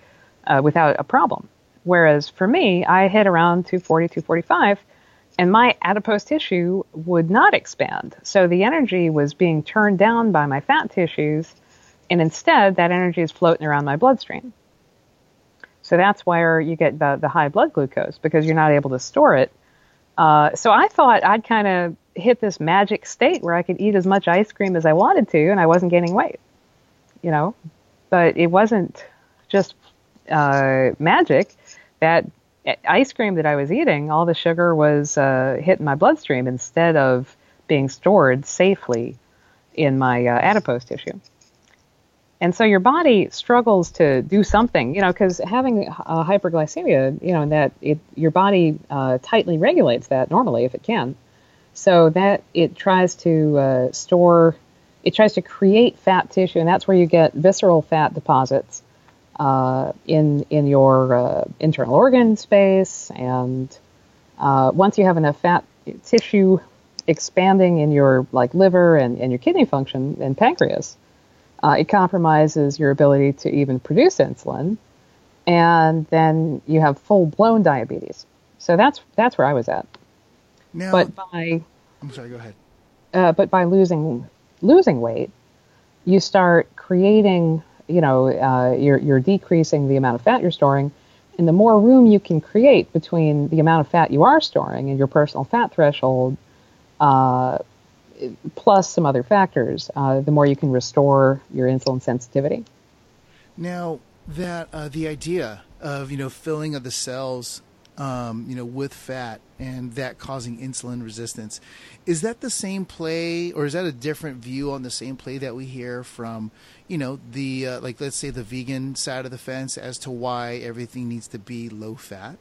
uh, without a problem. Whereas for me, I hit around 240, 245, and my adipose tissue would not expand. So the energy was being turned down by my fat tissues, and instead that energy is floating around my bloodstream. So that's where you get the, the high blood glucose because you're not able to store it. Uh, so I thought I'd kind of hit this magic state where I could eat as much ice cream as I wanted to, and I wasn't gaining weight. You know, but it wasn't just uh, magic that ice cream that I was eating, all the sugar was uh, hitting my bloodstream instead of being stored safely in my uh, adipose tissue. And so your body struggles to do something, you know, because having uh, hyperglycemia, you know, that it, your body uh, tightly regulates that normally if it can. So that it tries to uh, store, it tries to create fat tissue, and that's where you get visceral fat deposits uh, in in your uh, internal organ space, and once you have enough fat tissue expanding in your like liver and, and your kidney function and pancreas, uh, it compromises your ability to even produce insulin, and then you have full blown diabetes. So that's that's where I was at. Now, But by I'm sorry. Go ahead. uh, but by losing losing weight, you start creating. You know, uh, you're you're decreasing the amount of fat you're storing, and the more room you can create between the amount of fat you are storing and your personal fat threshold, uh, plus some other factors, uh, the more you can restore your insulin sensitivity. Now that uh, the idea of you know filling of the cells, um, you know, with fat and that causing insulin resistance, is that the same play, or is that a different view on the same play that we hear from, you know, the uh, like let's say the vegan side of the fence as to why everything needs to be low fat?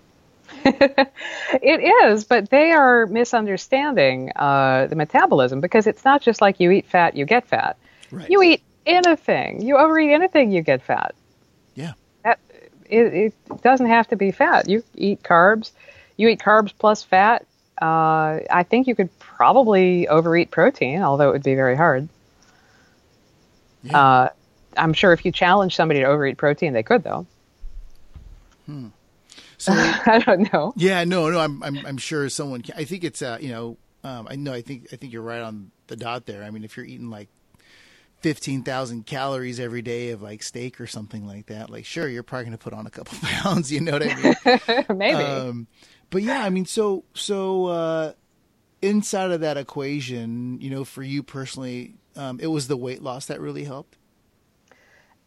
It is, but they are misunderstanding uh, the metabolism because it's not just like you eat fat, you get fat. Right. You eat anything, you overeat anything, you get fat. Yeah. That it, it doesn't have to be fat. You eat carbs, you eat carbs plus fat. Uh, I think you could probably overeat protein, although it would be very hard. Yeah. Uh, I'm sure if you challenge somebody to overeat protein, they could, though. So I don't know. Yeah, no, no, I'm, I'm, I'm sure someone. Can, I think it's, uh, you know, um, I know, I think, I think you're right on the dot there. I mean, if you're eating like fifteen thousand calories every day of like steak or something like that, like sure, you're probably going to put on a couple pounds. You know what I mean? Maybe. um, but yeah, I mean, so, so uh, inside of that equation, you know, for you personally, um, it was the weight loss that really helped.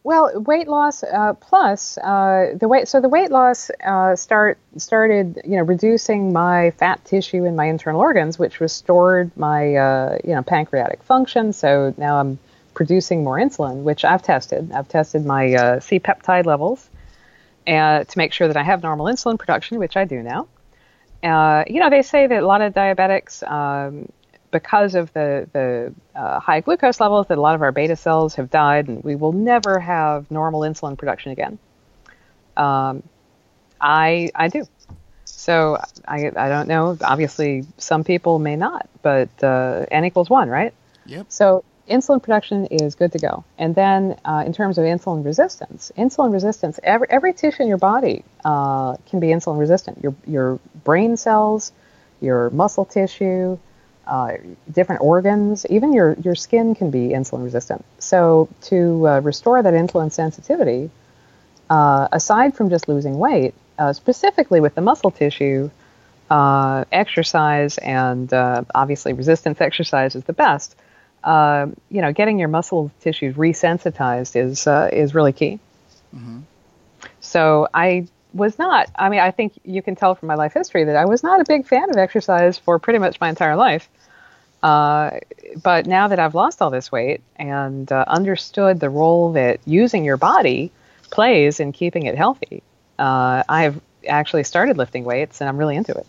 Well, weight loss uh, plus uh, the weight. So the weight loss uh, start started, you know, reducing my fat tissue in my internal organs, which restored my, uh, you know, pancreatic function. So now I'm producing more insulin, which I've tested. I've tested my uh, C peptide levels uh, to make sure that I have normal insulin production, which I do now. You know, they say that a lot of diabetics, um, because of the the uh, high glucose levels, that a lot of our beta cells have died, and we will never have normal insulin production again. Um, I I do. So I, I don't know. Obviously, some people may not, but uh, n equals one, right? Yep. So insulin production is good to go. And then uh, in terms of insulin resistance, insulin resistance, every, every tissue in your body uh, can be insulin resistant. Your, your brain cells, your muscle tissue, uh, different organs, even your, your skin can be insulin resistant. So to uh, restore that insulin sensitivity, uh, aside from just losing weight, uh, specifically with the muscle tissue, uh, exercise and uh, obviously resistance exercise is the best. You know, getting your muscle tissues resensitized is uh, is really key. Mm-hmm. So I was not. I mean, I think you can tell from my life history that I was not a big fan of exercise for pretty much my entire life. Uh, but now that I've lost all this weight and uh, understood the role that using your body plays in keeping it healthy, uh, I've actually started lifting weights and I'm really into it.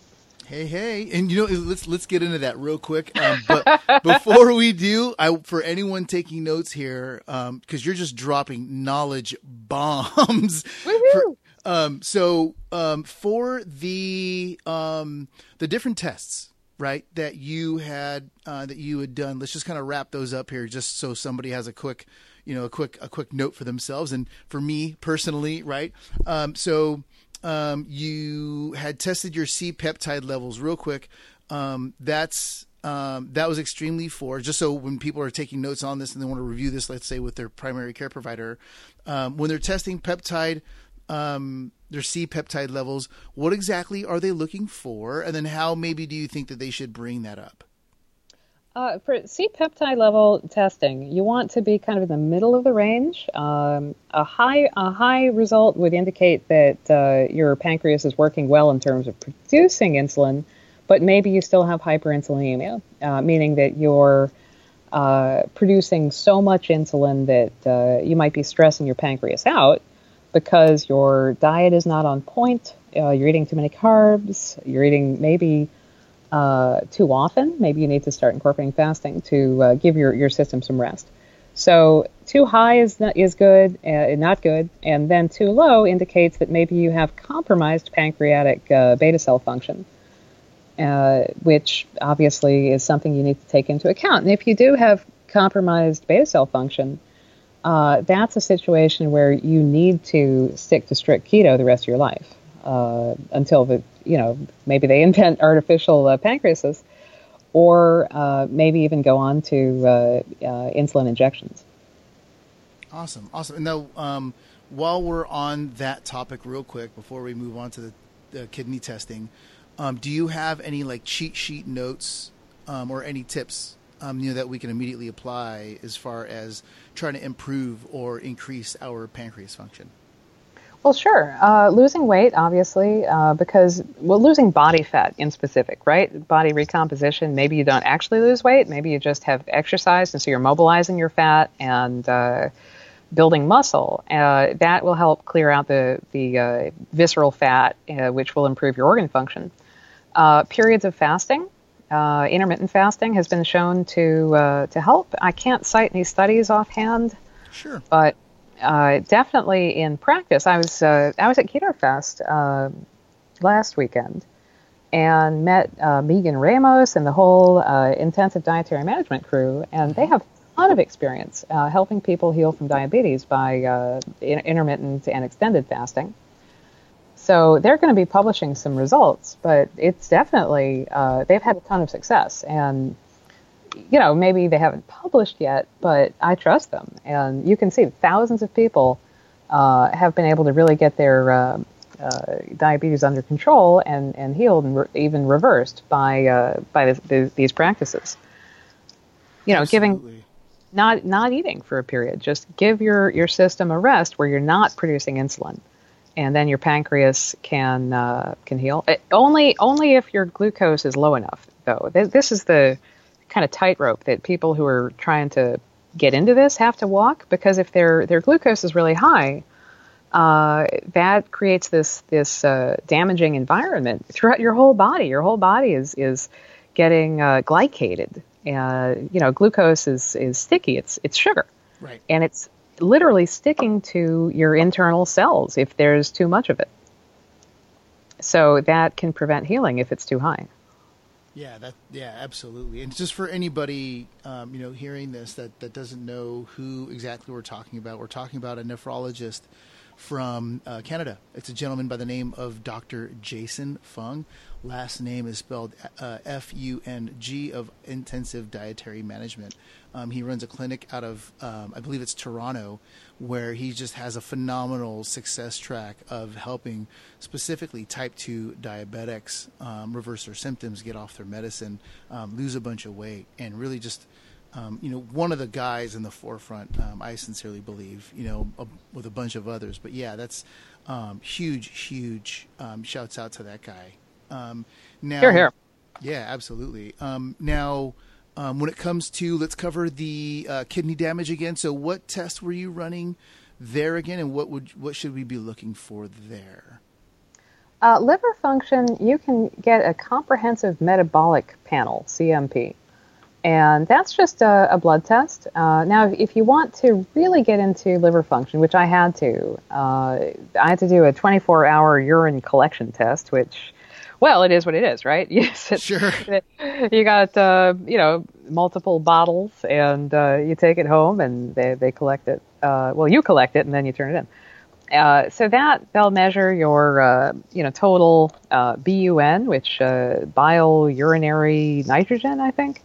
Hey, hey, and you know, let's let's get into that real quick. Um, but before we do, I for anyone taking notes here, because um, you're just dropping knowledge bombs. For, um, so um, for the um, the different tests, right, that you had uh, that you had done, let's just kind of wrap those up here, just so somebody has a quick, you know, a quick a quick note for themselves, and for me personally, right. Um, so um, you had tested your C peptide levels real quick. Um, that's um, that was extremely for just so when people are taking notes on this and they want to review this, let's say with their primary care provider, um, when they're testing peptide, um, their C peptide levels, what exactly are they looking for, and then how maybe do you think that they should bring that up? Uh, for C peptide level testing, you want to be kind of in the middle of the range. Um, a high a high result would indicate that uh, your pancreas is working well in terms of producing insulin, but maybe you still have hyperinsulinemia, uh, meaning that you're uh, producing so much insulin that uh, you might be stressing your pancreas out because your diet is not on point. Uh, you're eating too many carbs. You're eating maybe uh, too often, maybe you need to start incorporating fasting to uh, give your, your system some rest. So too high is not, is good, uh, not good, and then too low indicates that maybe you have compromised pancreatic uh, beta cell function, uh, which obviously is something you need to take into account. And if you do have compromised beta cell function, uh, that's a situation where you need to stick to strict keto the rest of your life until the you know, maybe they invent artificial uh, pancreases, or uh, maybe even go on to uh, uh, insulin injections. Awesome, awesome. And now, um, while we're on that topic, real quick, before we move on to the, the kidney testing, um, do you have any like cheat sheet notes um, or any tips um, you know that we can immediately apply as far as trying to improve or increase our pancreas function? Well, sure. Uh, losing weight, obviously, uh, because well, losing body fat in specific, right? Body recomposition. Maybe you don't actually lose weight. Maybe you just have exercised, and so you're mobilizing your fat and uh, building muscle. Uh, that will help clear out the the uh, visceral fat, uh, which will improve your organ function. periods of fasting. Intermittent fasting has been shown to to help. I can't cite any studies offhand. Sure. But uh, definitely in practice, I was uh, I was at Keto Fest uh, last weekend and met uh, Megan Ramos and the whole uh, intensive dietary management crew, and they have a ton of experience uh, helping people heal from diabetes by in- intermittent and extended fasting. So they're going to be publishing some results, but it's definitely they've had a ton of success and you know, maybe they haven't published yet, but I trust them. And you can see thousands of people uh, have been able to really get their uh, uh, diabetes under control and, and healed and re- even reversed by uh, by this, the, these practices. You know, Absolutely. giving not not eating for a period. Just give your, your system a rest where you're not producing insulin, and then your pancreas can uh, can heal. It, only only if your glucose is low enough, though. This, this is the kind of tightrope that people who are trying to get into this have to walk because if their their glucose is really high, uh, that creates this this uh, damaging environment throughout your whole body. Your whole body is is getting uh, glycated. Uh, you know, glucose is is sticky. It's it's sugar, right? And it's literally sticking to your internal cells if there's too much of it. so that can prevent healing if it's too high. Yeah, that yeah, absolutely. And just for anybody, um, you know, hearing this that that doesn't know who exactly we're talking about, we're talking about a nephrologist from uh, Canada. It's a gentleman by the name of Dr. Jason Fung. Last name is spelled uh, F U N G of Intensive Dietary Management. Um, he runs a clinic out of, um, I believe it's Toronto, where he just has a phenomenal success track of helping specifically type 2 diabetics um, reverse their symptoms, get off their medicine, um, lose a bunch of weight, and really just. Um, you know, one of the guys in the forefront, um, I sincerely believe, you know, a, with a bunch of others. But yeah, that's huge, huge shouts out to that guy. now, here, here. Yeah, absolutely. now, um, when it comes to, let's cover the uh, kidney damage again. So, what tests were you running there again, and what would what should we be looking for there? Uh, liver function, you can get a comprehensive metabolic panel (CMP), and that's just a, a blood test. Uh, now, if you want to really get into liver function, which I had to, uh, I had to do a 24-hour urine collection test, which well, it is what it is, right? Yes, sure. You got uh, you know multiple bottles, and uh, you take it home, and they they collect it. Uh, well, you collect it, and then you turn it in. Uh, so that they'll measure your uh, you know total uh, BUN, which uh, bile urinary nitrogen, I think.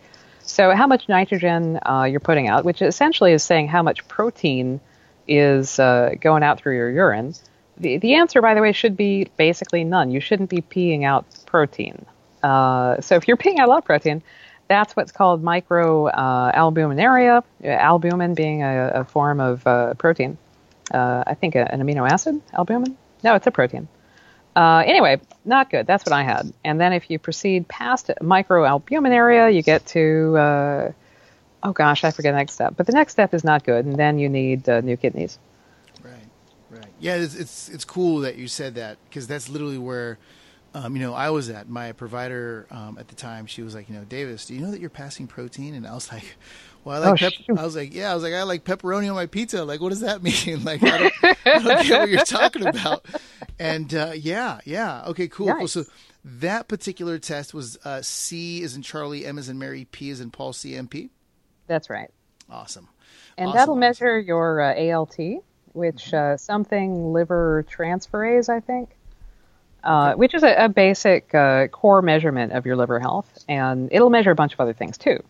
So how much nitrogen uh, you're putting out, which essentially is saying how much protein is uh, going out through your urine. The, the answer, by the way, should be basically none. You shouldn't be peeing out protein. Uh, so if you're peeing out a lot of protein, that's what's called micro uh, albuminuria, albumin being a, a form of uh, protein. Uh, I think a, an amino acid, albumin? No, it's a protein. Uh, anyway, not good. That's what I had. And then if you proceed past microalbuminuria, you get to, uh, oh gosh, I forget the next step. But the next step is not good, and then you need uh, new kidneys. Right. Right. Yeah, it's it's, it's cool that you said that because that's literally where. Um, you know, I was at my provider um, at the time. She was like, you know, Davis, do you know that you're passing protein? And I was like, well, I like. Oh, pep- I was like, yeah. I was like, I like pepperoni on my pizza. Like, what does that mean? like, I don't, I don't get what you're talking about. And uh, yeah, yeah. Okay, cool, nice. cool. So that particular test was uh, C is in Charlie, M is in Mary, P is in Paul, CMP. That's right. Awesome. And awesome. that'll measure your uh, ALT which uh, something liver transferase, I think, uh, which is a, a basic uh, core measurement of your liver health, and it'll measure a bunch of other things too.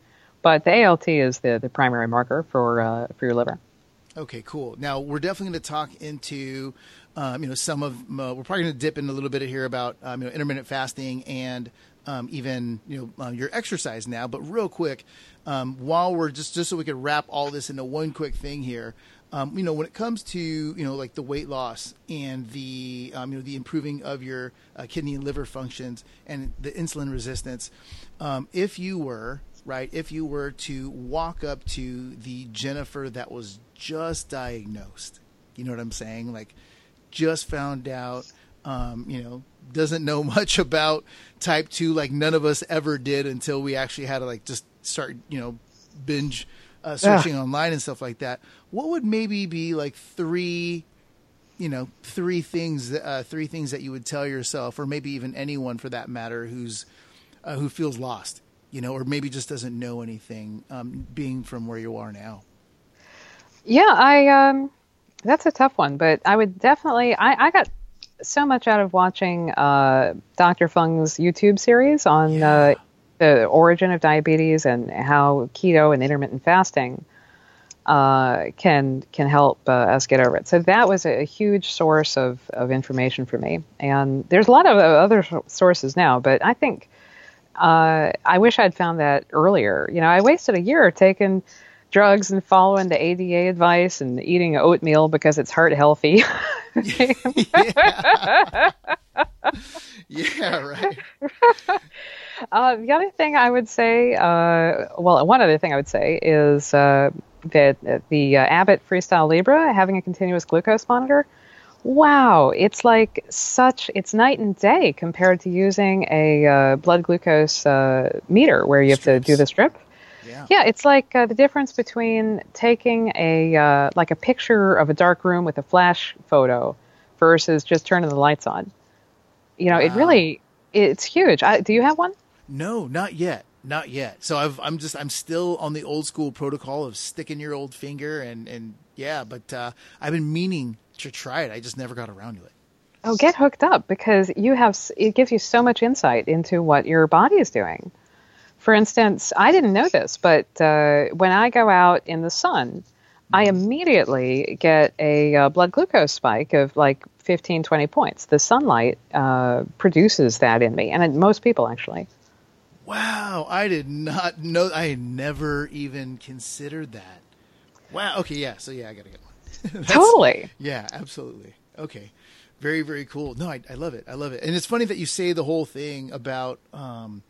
But the ALT is the, the primary marker for uh, for your liver. Okay, cool. Now we're definitely going to talk into, um, you know, some of uh, we're probably going to dip in a little bit here about um, you know intermittent fasting and um, even you know uh, your exercise now. But real quick, um, while we're just just so we could wrap all this into one quick thing here, um, you know, when it comes to you know like the weight loss and the um, you know the improving of your uh, kidney and liver functions and the insulin resistance, if you were right, if you were to walk up to the Jennifer that was just diagnosed, you know what I'm saying, like just found out, um, you know, doesn't know much about type two, like none of us ever did until we actually had to like just start, you know, binge uh, searching yeah. online and stuff like that, what would maybe be like three, you know, three things, uh, three things that you would tell yourself, or maybe even anyone for that matter, who's uh, who feels lost, you know, or maybe just doesn't know anything, um, being from where you are now. Yeah, I um, that's a tough one, but I would definitely. I, I got so much out of watching uh, Dr. Fung's YouTube series on yeah. uh, the origin of diabetes and how keto and intermittent fasting uh, can can help uh, us get over it. So that was a, a, huge source of, of information for me. And there's a lot of other sources now, but I think uh, I wish I'd found that earlier. You know, I wasted a year taking drugs and following the ADA advice and eating oatmeal because it's heart healthy. yeah. yeah, right. Uh, the other thing I would say, uh, well, one other thing I would say is uh, that the uh, Abbott Freestyle Libre having a continuous glucose monitor. Wow, it's like such it's night and day compared to using a uh, blood glucose uh, meter where you have Strips. to do the strip. Yeah. yeah, it's like the difference between taking a like a picture of a dark room with a flash photo versus just turning the lights on You know, it really it's huge. I, do you have one? No, not yet. Not yet. So I've, I'm just I'm still on the old school protocol of sticking your old finger and and yeah, but uh, I've been meaning to try it. I just never got around to it. Oh, get hooked up because you have it gives you so much insight into what your body is doing. For instance, I didn't know this, but uh, when I go out in the sun, I immediately get a uh, blood glucose spike of like 15, 20 points. The sunlight uh, produces that in me, and in most people actually. Wow, I did not know. I never even considered that. Wow. Okay. Yeah. So yeah, I gotta get one. Totally. Yeah. Absolutely. Okay. Very very cool. No, I, I love it. I love it. And it's funny that you say the whole thing about um,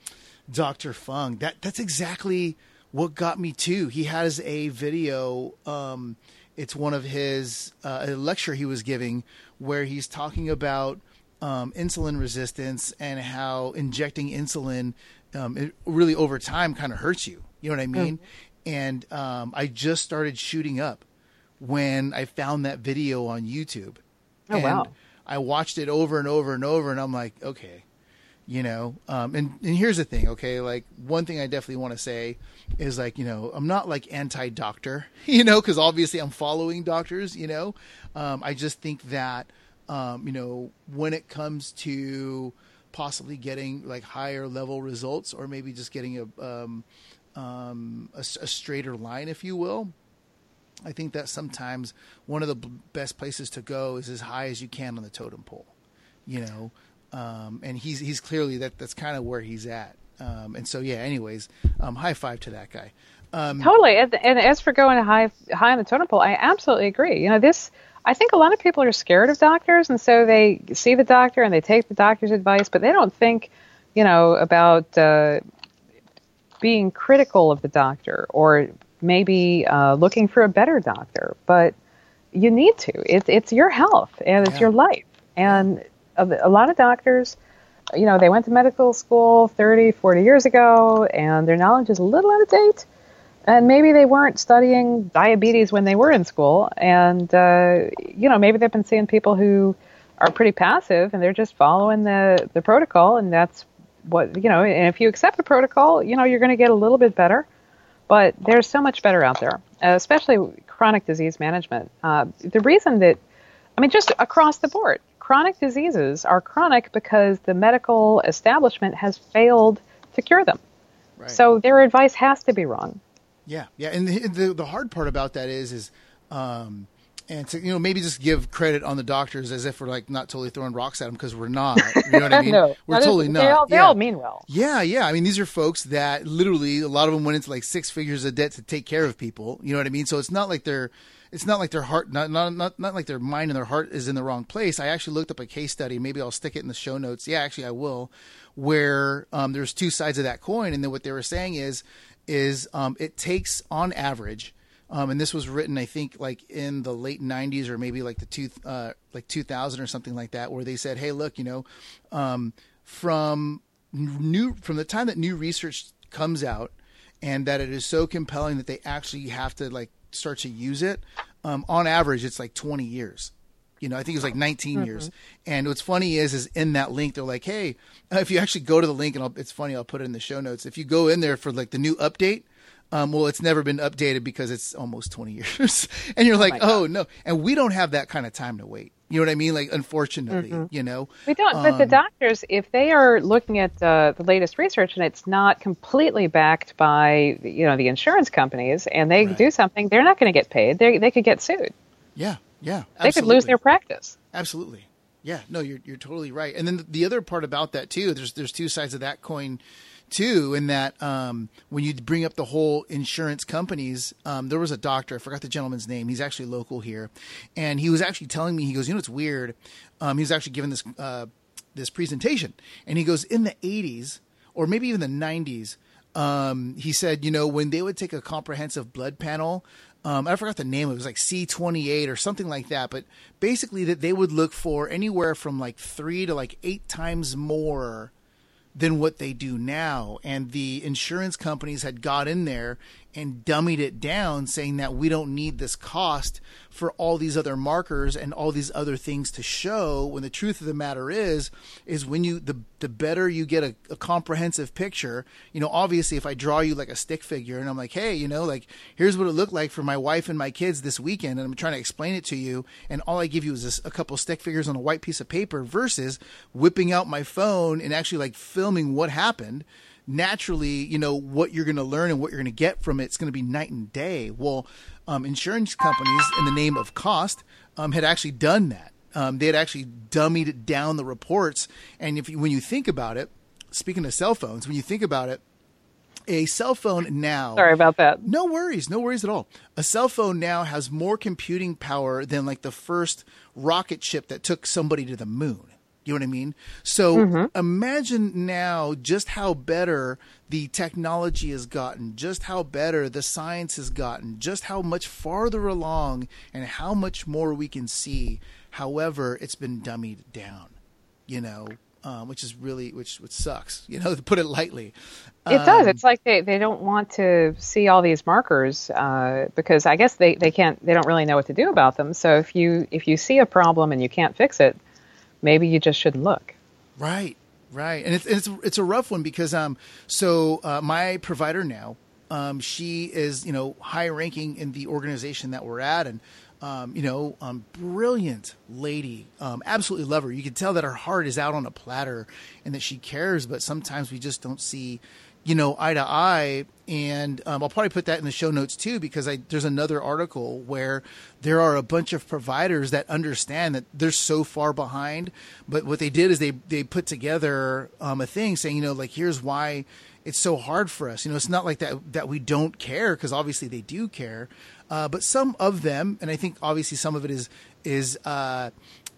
Dr. Fung. That that's exactly what got me too. He has a video. Um, it's one of his uh, a lecture he was giving where he's talking about um, insulin resistance and how injecting insulin um, it really over time kind of hurts you. You know what I mean? Mm. And um, I just started shooting up when I found that video on YouTube. Oh and wow! I watched it over and over and over, and I'm like, okay, you know um, and, and here's the thing okay like one thing i definitely want to say is like you know i'm not like anti-doctor you know because obviously i'm following doctors you know um, i just think that um, you know when it comes to possibly getting like higher level results or maybe just getting a um, um, a, a straighter line if you will i think that sometimes one of the best places to go is as high as you can on the totem pole you know um, and he's he's clearly that that's kind of where he's at. Um, and so yeah. Anyways, um, high five to that guy. Um, totally. And, and, as for going high high on the totem pole, I absolutely agree. You know this. I think a lot of people are scared of doctors, and so they see the doctor and they take the doctor's advice, but they don't think, you know, about uh, being critical of the doctor or maybe uh, looking for a better doctor. But you need to. It's it's your health and it's yeah. your life, and a lot of doctors, you know, they went to medical school 30, 40 years ago, and their knowledge is a little out of date. And maybe they weren't studying diabetes when they were in school, and uh, you know, maybe they've been seeing people who are pretty passive, and they're just following the the protocol, and that's what you know. And if you accept the protocol, you know, you're going to get a little bit better. But there's so much better out there, especially chronic disease management. Uh, the reason that, I mean, just across the board, chronic diseases are chronic because the medical establishment has failed to cure them. Right. So their advice has to be wrong. Yeah, yeah, and the the, the hard part about that is is. Um, and to you know maybe just give credit on the doctors as if we're like not totally throwing rocks at them because we're not. You know what I mean? no, we're totally is, not. They all, they yeah. all mean well. Yeah, yeah. I mean, these are folks that literally a lot of them went into like six figures of debt to take care of people. You know what I mean? So it's not like they're it's not like their heart not, not not not like their mind and their heart is in the wrong place. I actually looked up a case study. Maybe I'll stick it in the show notes. Yeah, actually I will. Where um, there's two sides of that coin, and then what they were saying is is um, it takes on average. Um, and this was written, I think, like in the late '90s or maybe like the two, uh, like 2000 or something like that, where they said, "Hey, look, you know, um, from new from the time that new research comes out, and that it is so compelling that they actually have to like start to use it, um, on average, it's like 20 years. You know, I think it was like 19 mm-hmm. years. And what's funny is, is in that link, they're like, hey, if you actually go to the link, and I'll, it's funny, I'll put it in the show notes. If you go in there for like the new update, um, well, it's never been updated because it's almost 20 years. and you're oh like, oh, no. And we don't have that kind of time to wait. You know what I mean? Like, unfortunately, mm-hmm. you know, we don't. Um, but the um, doctors, if they are looking at uh, the latest research and it's not completely backed by, you know, the insurance companies, and they right. do something, they're not going to get paid. They they could get sued. Yeah, yeah, absolutely. they could lose their practice. Absolutely. Yeah, no, you're you're totally right. And then the other part about that too, there's there's two sides of that coin too, in that um, when you bring up the whole insurance companies, um, there was a doctor, I forgot the gentleman's name. He's actually local here, and he was actually telling me, he goes, you know, it's weird. Um, he was actually giving this uh, this presentation, and he goes, in the '80s or maybe even the '90s, um, he said, you know, when they would take a comprehensive blood panel. Um, I forgot the name. It was like C28 or something like that. But basically, that they would look for anywhere from like three to like eight times more than what they do now. And the insurance companies had got in there and dummied it down, saying that we don't need this cost for all these other markers and all these other things to show. When the truth of the matter is, is when you the the better you get a, a comprehensive picture. You know, obviously, if I draw you like a stick figure and I'm like, hey, you know, like here's what it looked like for my wife and my kids this weekend, and I'm trying to explain it to you, and all I give you is this, a couple stick figures on a white piece of paper versus whipping out my phone and actually like filming what happened naturally, you know, what you're going to learn and what you're going to get from it, it's going to be night and day. Well, um, insurance companies, in the name of cost, um, had actually done that. Um, they had actually dummied down the reports. And if you, when you think about it, speaking of cell phones, when you think about it, a cell phone now. Sorry about that. No worries, no worries at all. A cell phone now has more computing power than like the first rocket ship that took somebody to the moon. You know what I mean? So mm-hmm. imagine now just how better the technology has gotten, just how better the science has gotten, just how much farther along and how much more we can see. However, it's been dummied down, you know, um, which is really, which, which sucks, you know, to put it lightly. It um, does. It's like they, they don't want to see all these markers uh, because I guess they, they can't, they don't really know what to do about them. So if you, if you see a problem and you can't fix it, maybe you just shouldn't look. Right, right, and it's it's it's a rough one because um so uh, my provider now um she is you know high ranking in the organization that we're at and. Um, you know, um, brilliant lady. Um, absolutely love her. You can tell that her heart is out on a platter and that she cares, but sometimes we just don't see, you know, eye to eye. And um, I'll probably put that in the show notes too, because I, there's another article where there are a bunch of providers that understand that they're so far behind. But what they did is they, they put together um, a thing saying, you know, like, here's why it's so hard for us. You know, it's not like that, that we don't care, because obviously they do care. Uh, but some of them, and I think obviously some of it is, is, uh,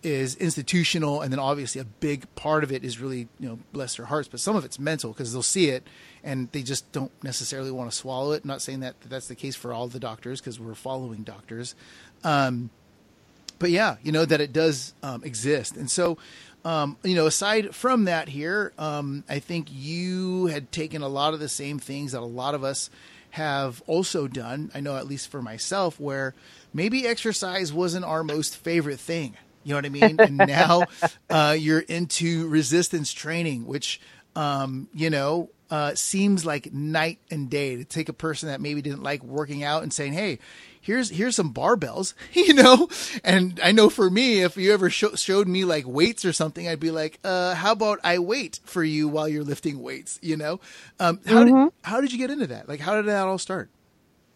is institutional, and then obviously a big part of it is really you know bless their hearts, but some of it's mental because they'll see it and they just don't necessarily want to swallow it. I'm not saying that that's the case for all the doctors because we're following doctors, um, but yeah, you know that it does um, exist, and so. Um, you know, aside from that, here, um, I think you had taken a lot of the same things that a lot of us have also done. I know, at least for myself, where maybe exercise wasn't our most favorite thing. You know what I mean? and now uh, you're into resistance training, which, um, you know, uh, seems like night and day to take a person that maybe didn't like working out and saying, "Hey, here's here's some barbells," you know. And I know for me, if you ever sh- showed me like weights or something, I'd be like, uh, "How about I wait for you while you're lifting weights?" You know. Um, how mm-hmm. did how did you get into that? Like, how did that all start?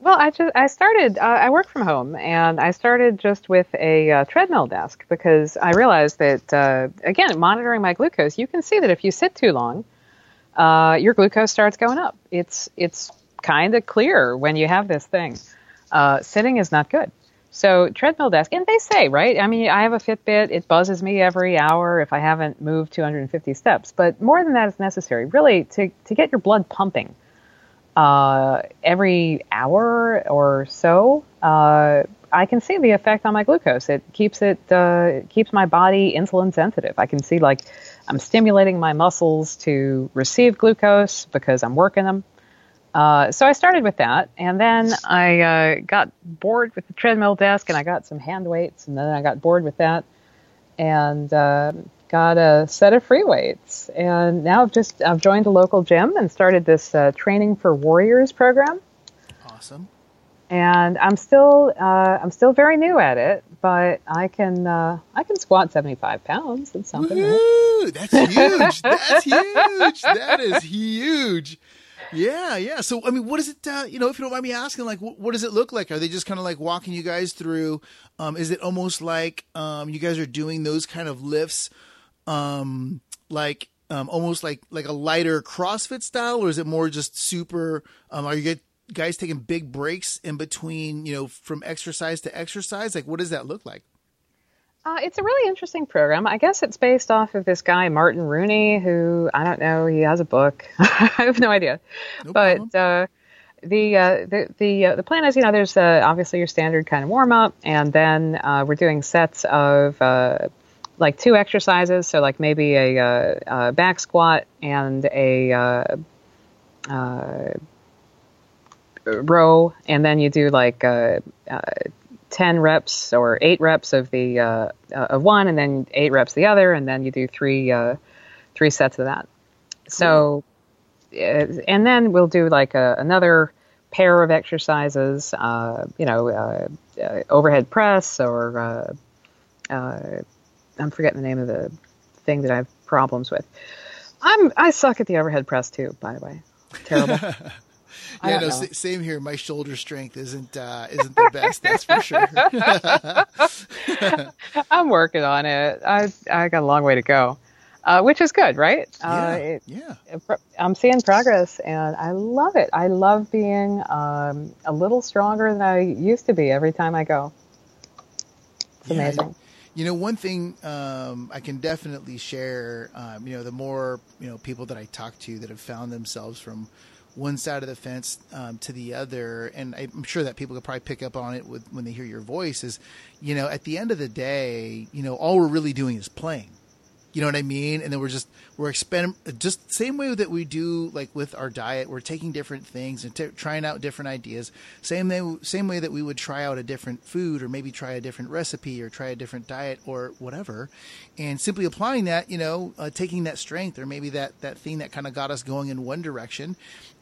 Well, I just I started. Uh, I work from home, and I started just with a uh, treadmill desk because I realized that uh, again, monitoring my glucose, you can see that if you sit too long, uh, your glucose starts going up. It's it's kind of clear when you have this thing. Uh, sitting is not good. So treadmill desk, and they say right. I mean, I have a Fitbit. It buzzes me every hour if I haven't moved 250 steps. But more than that is necessary, really, to to get your blood pumping uh, every hour or so, uh, I can see the effect on my glucose. It keeps it uh, keeps my body insulin sensitive. I can see like I'm stimulating my muscles to receive glucose because I'm working them. Uh, so I started with that, and then I uh, got bored with the treadmill desk, and I got some hand weights, and then I got bored with that, and uh, got a set of free weights, and now I've just I've joined a local gym and started this uh, training for warriors program. Awesome. And I'm still uh, I'm still very new at it, but I can uh, I can squat 75 pounds. That's something. Right? That's huge. That's huge. That is huge. Yeah, yeah. So, I mean, what is it? Uh, you know, if you don't mind me asking, like, what, what does it look like? Are they just kind of like walking you guys through? Um, is it almost like um, you guys are doing those kind of lifts um, like um, almost like like a lighter CrossFit style, or is it more just super? Um, are you get, guys taking big breaks in between, you know, from exercise to exercise? Like, what does that look like? Uh, it's a really interesting program. I guess it's based off of this guy Martin Rooney, who I don't know. He has a book. I have no idea, no but. Uh, the uh, the the uh, the plan is, you know, there's uh, obviously your standard kind of warm up, and then uh, we're doing sets of uh, like two exercises. So like maybe a, a, uh, a back squat and a uh, uh, row, and then you do like ten reps or eight reps of the of one, and then eight reps the other, and then you do three three sets of that. So, and then we'll do like a, another pair of exercises. Uh, you know, uh, uh, overhead press or I'm forgetting the name of the thing that I have problems with. I'm I suck at the overhead press too. By the way, terrible. Yeah, no, know. s- same here. My shoulder strength isn't uh, isn't the best. That's for sure. I'm working on it. I I got a long way to go, uh, which is good, right? Uh, yeah, it- yeah. I'm seeing progress, and I love it. I love being um, a little stronger than I used to be every time I go. It's Yeah, amazing. You know, one thing um, I can definitely share. Um, you know, the more you know people that I talk to that have found themselves from one side of the fence um, to the other, and I'm sure that people could probably pick up on it with, when they hear your voice. Is you know, at the end of the day, you know, all we're really doing is playing. You know what I mean? And then we're just we're experiment just same way that we do like with our diet. We're taking different things and t- trying out different ideas. Same way, same way that we would try out a different food or maybe try a different recipe or try a different diet or whatever, and simply applying that. You know, uh, taking that strength or maybe that that thing that kind of got us going in one direction,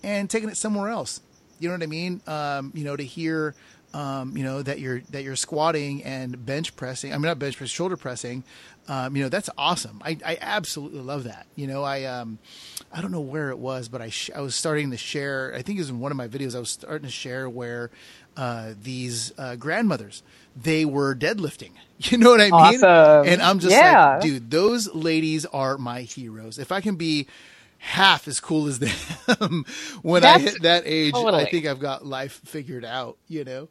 and taking it somewhere else. You know what I mean? Um, you know, to hear um, you know that you're that you're squatting and bench pressing. I mean, not bench press, shoulder pressing. Um, you know, that's awesome. I, I absolutely love that. You know, I um, I don't know where it was, but I sh- I was starting to share. I think it was in one of my videos. I was starting to share where uh, these uh, grandmothers they were deadlifting. You know what I mean? Awesome. And I'm just Yeah. like, dude, those ladies are my heroes. If I can be half as cool as them when I hit that age, I think I've got life figured out. You know.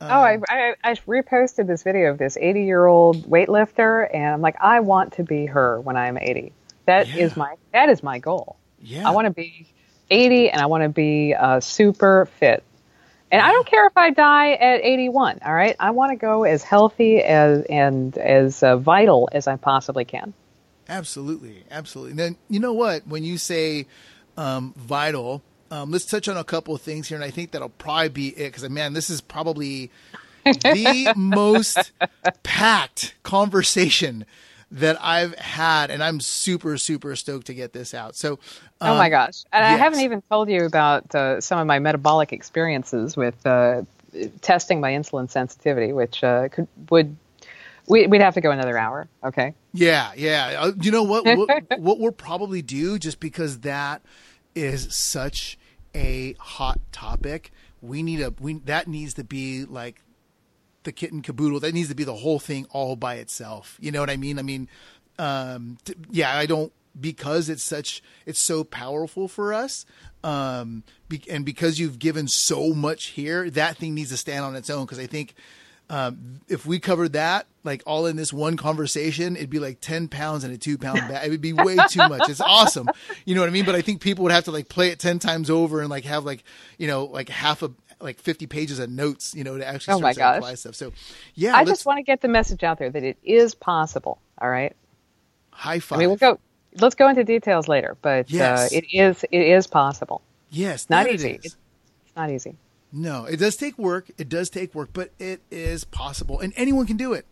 Oh, I, Um, I I reposted this video of this 80 year old weightlifter, and I'm like, I want to be her when I'm 80. That is Yeah. my that is my goal. Yeah. I want to be 80, and I want to be uh, super fit. And I don't care if I die at 81. All right, I want to go as healthy as and as uh, vital as I possibly can. Absolutely, absolutely. Then you know what? When you say um, vital, um, let's touch on a couple of things here, and I think that'll probably be it. Because man, this is probably the most packed conversation that I've had, and I'm super, super stoked to get this out. So, Oh um, my gosh. And I haven't even told you about uh, some of my metabolic experiences with uh, testing my insulin sensitivity, which uh, could would we, we'd have to go another hour. Okay. Yeah, yeah. Uh, you know what? what? What we'll probably do, just because that is such a hot topic, we need a we that needs to be like the kitten caboodle. That needs to be the whole thing all by itself. You know what I mean? I mean, um, t- yeah. I don't because it's such it's so powerful for us. Um, be, and because you've given so much here, that thing needs to stand on its own. Because I think um, if we covered that like all in this one conversation, it'd be like 10 pounds and a two pound bag. It would be way too much. It's awesome. You know what I mean? But I think people would have to like play it 10 times over and like have like, you know, like half a, like 50 pages of notes, you know, to actually Oh my to gosh. apply stuff. So yeah, I just want to get the message out there that it is possible. All right. high I five. mean, we'll go. Let's go into details later, but Yes. uh, it is it is possible. yes, Not it easy. It's not easy. No, it does take work. It does take work, but it is possible, and anyone can do it.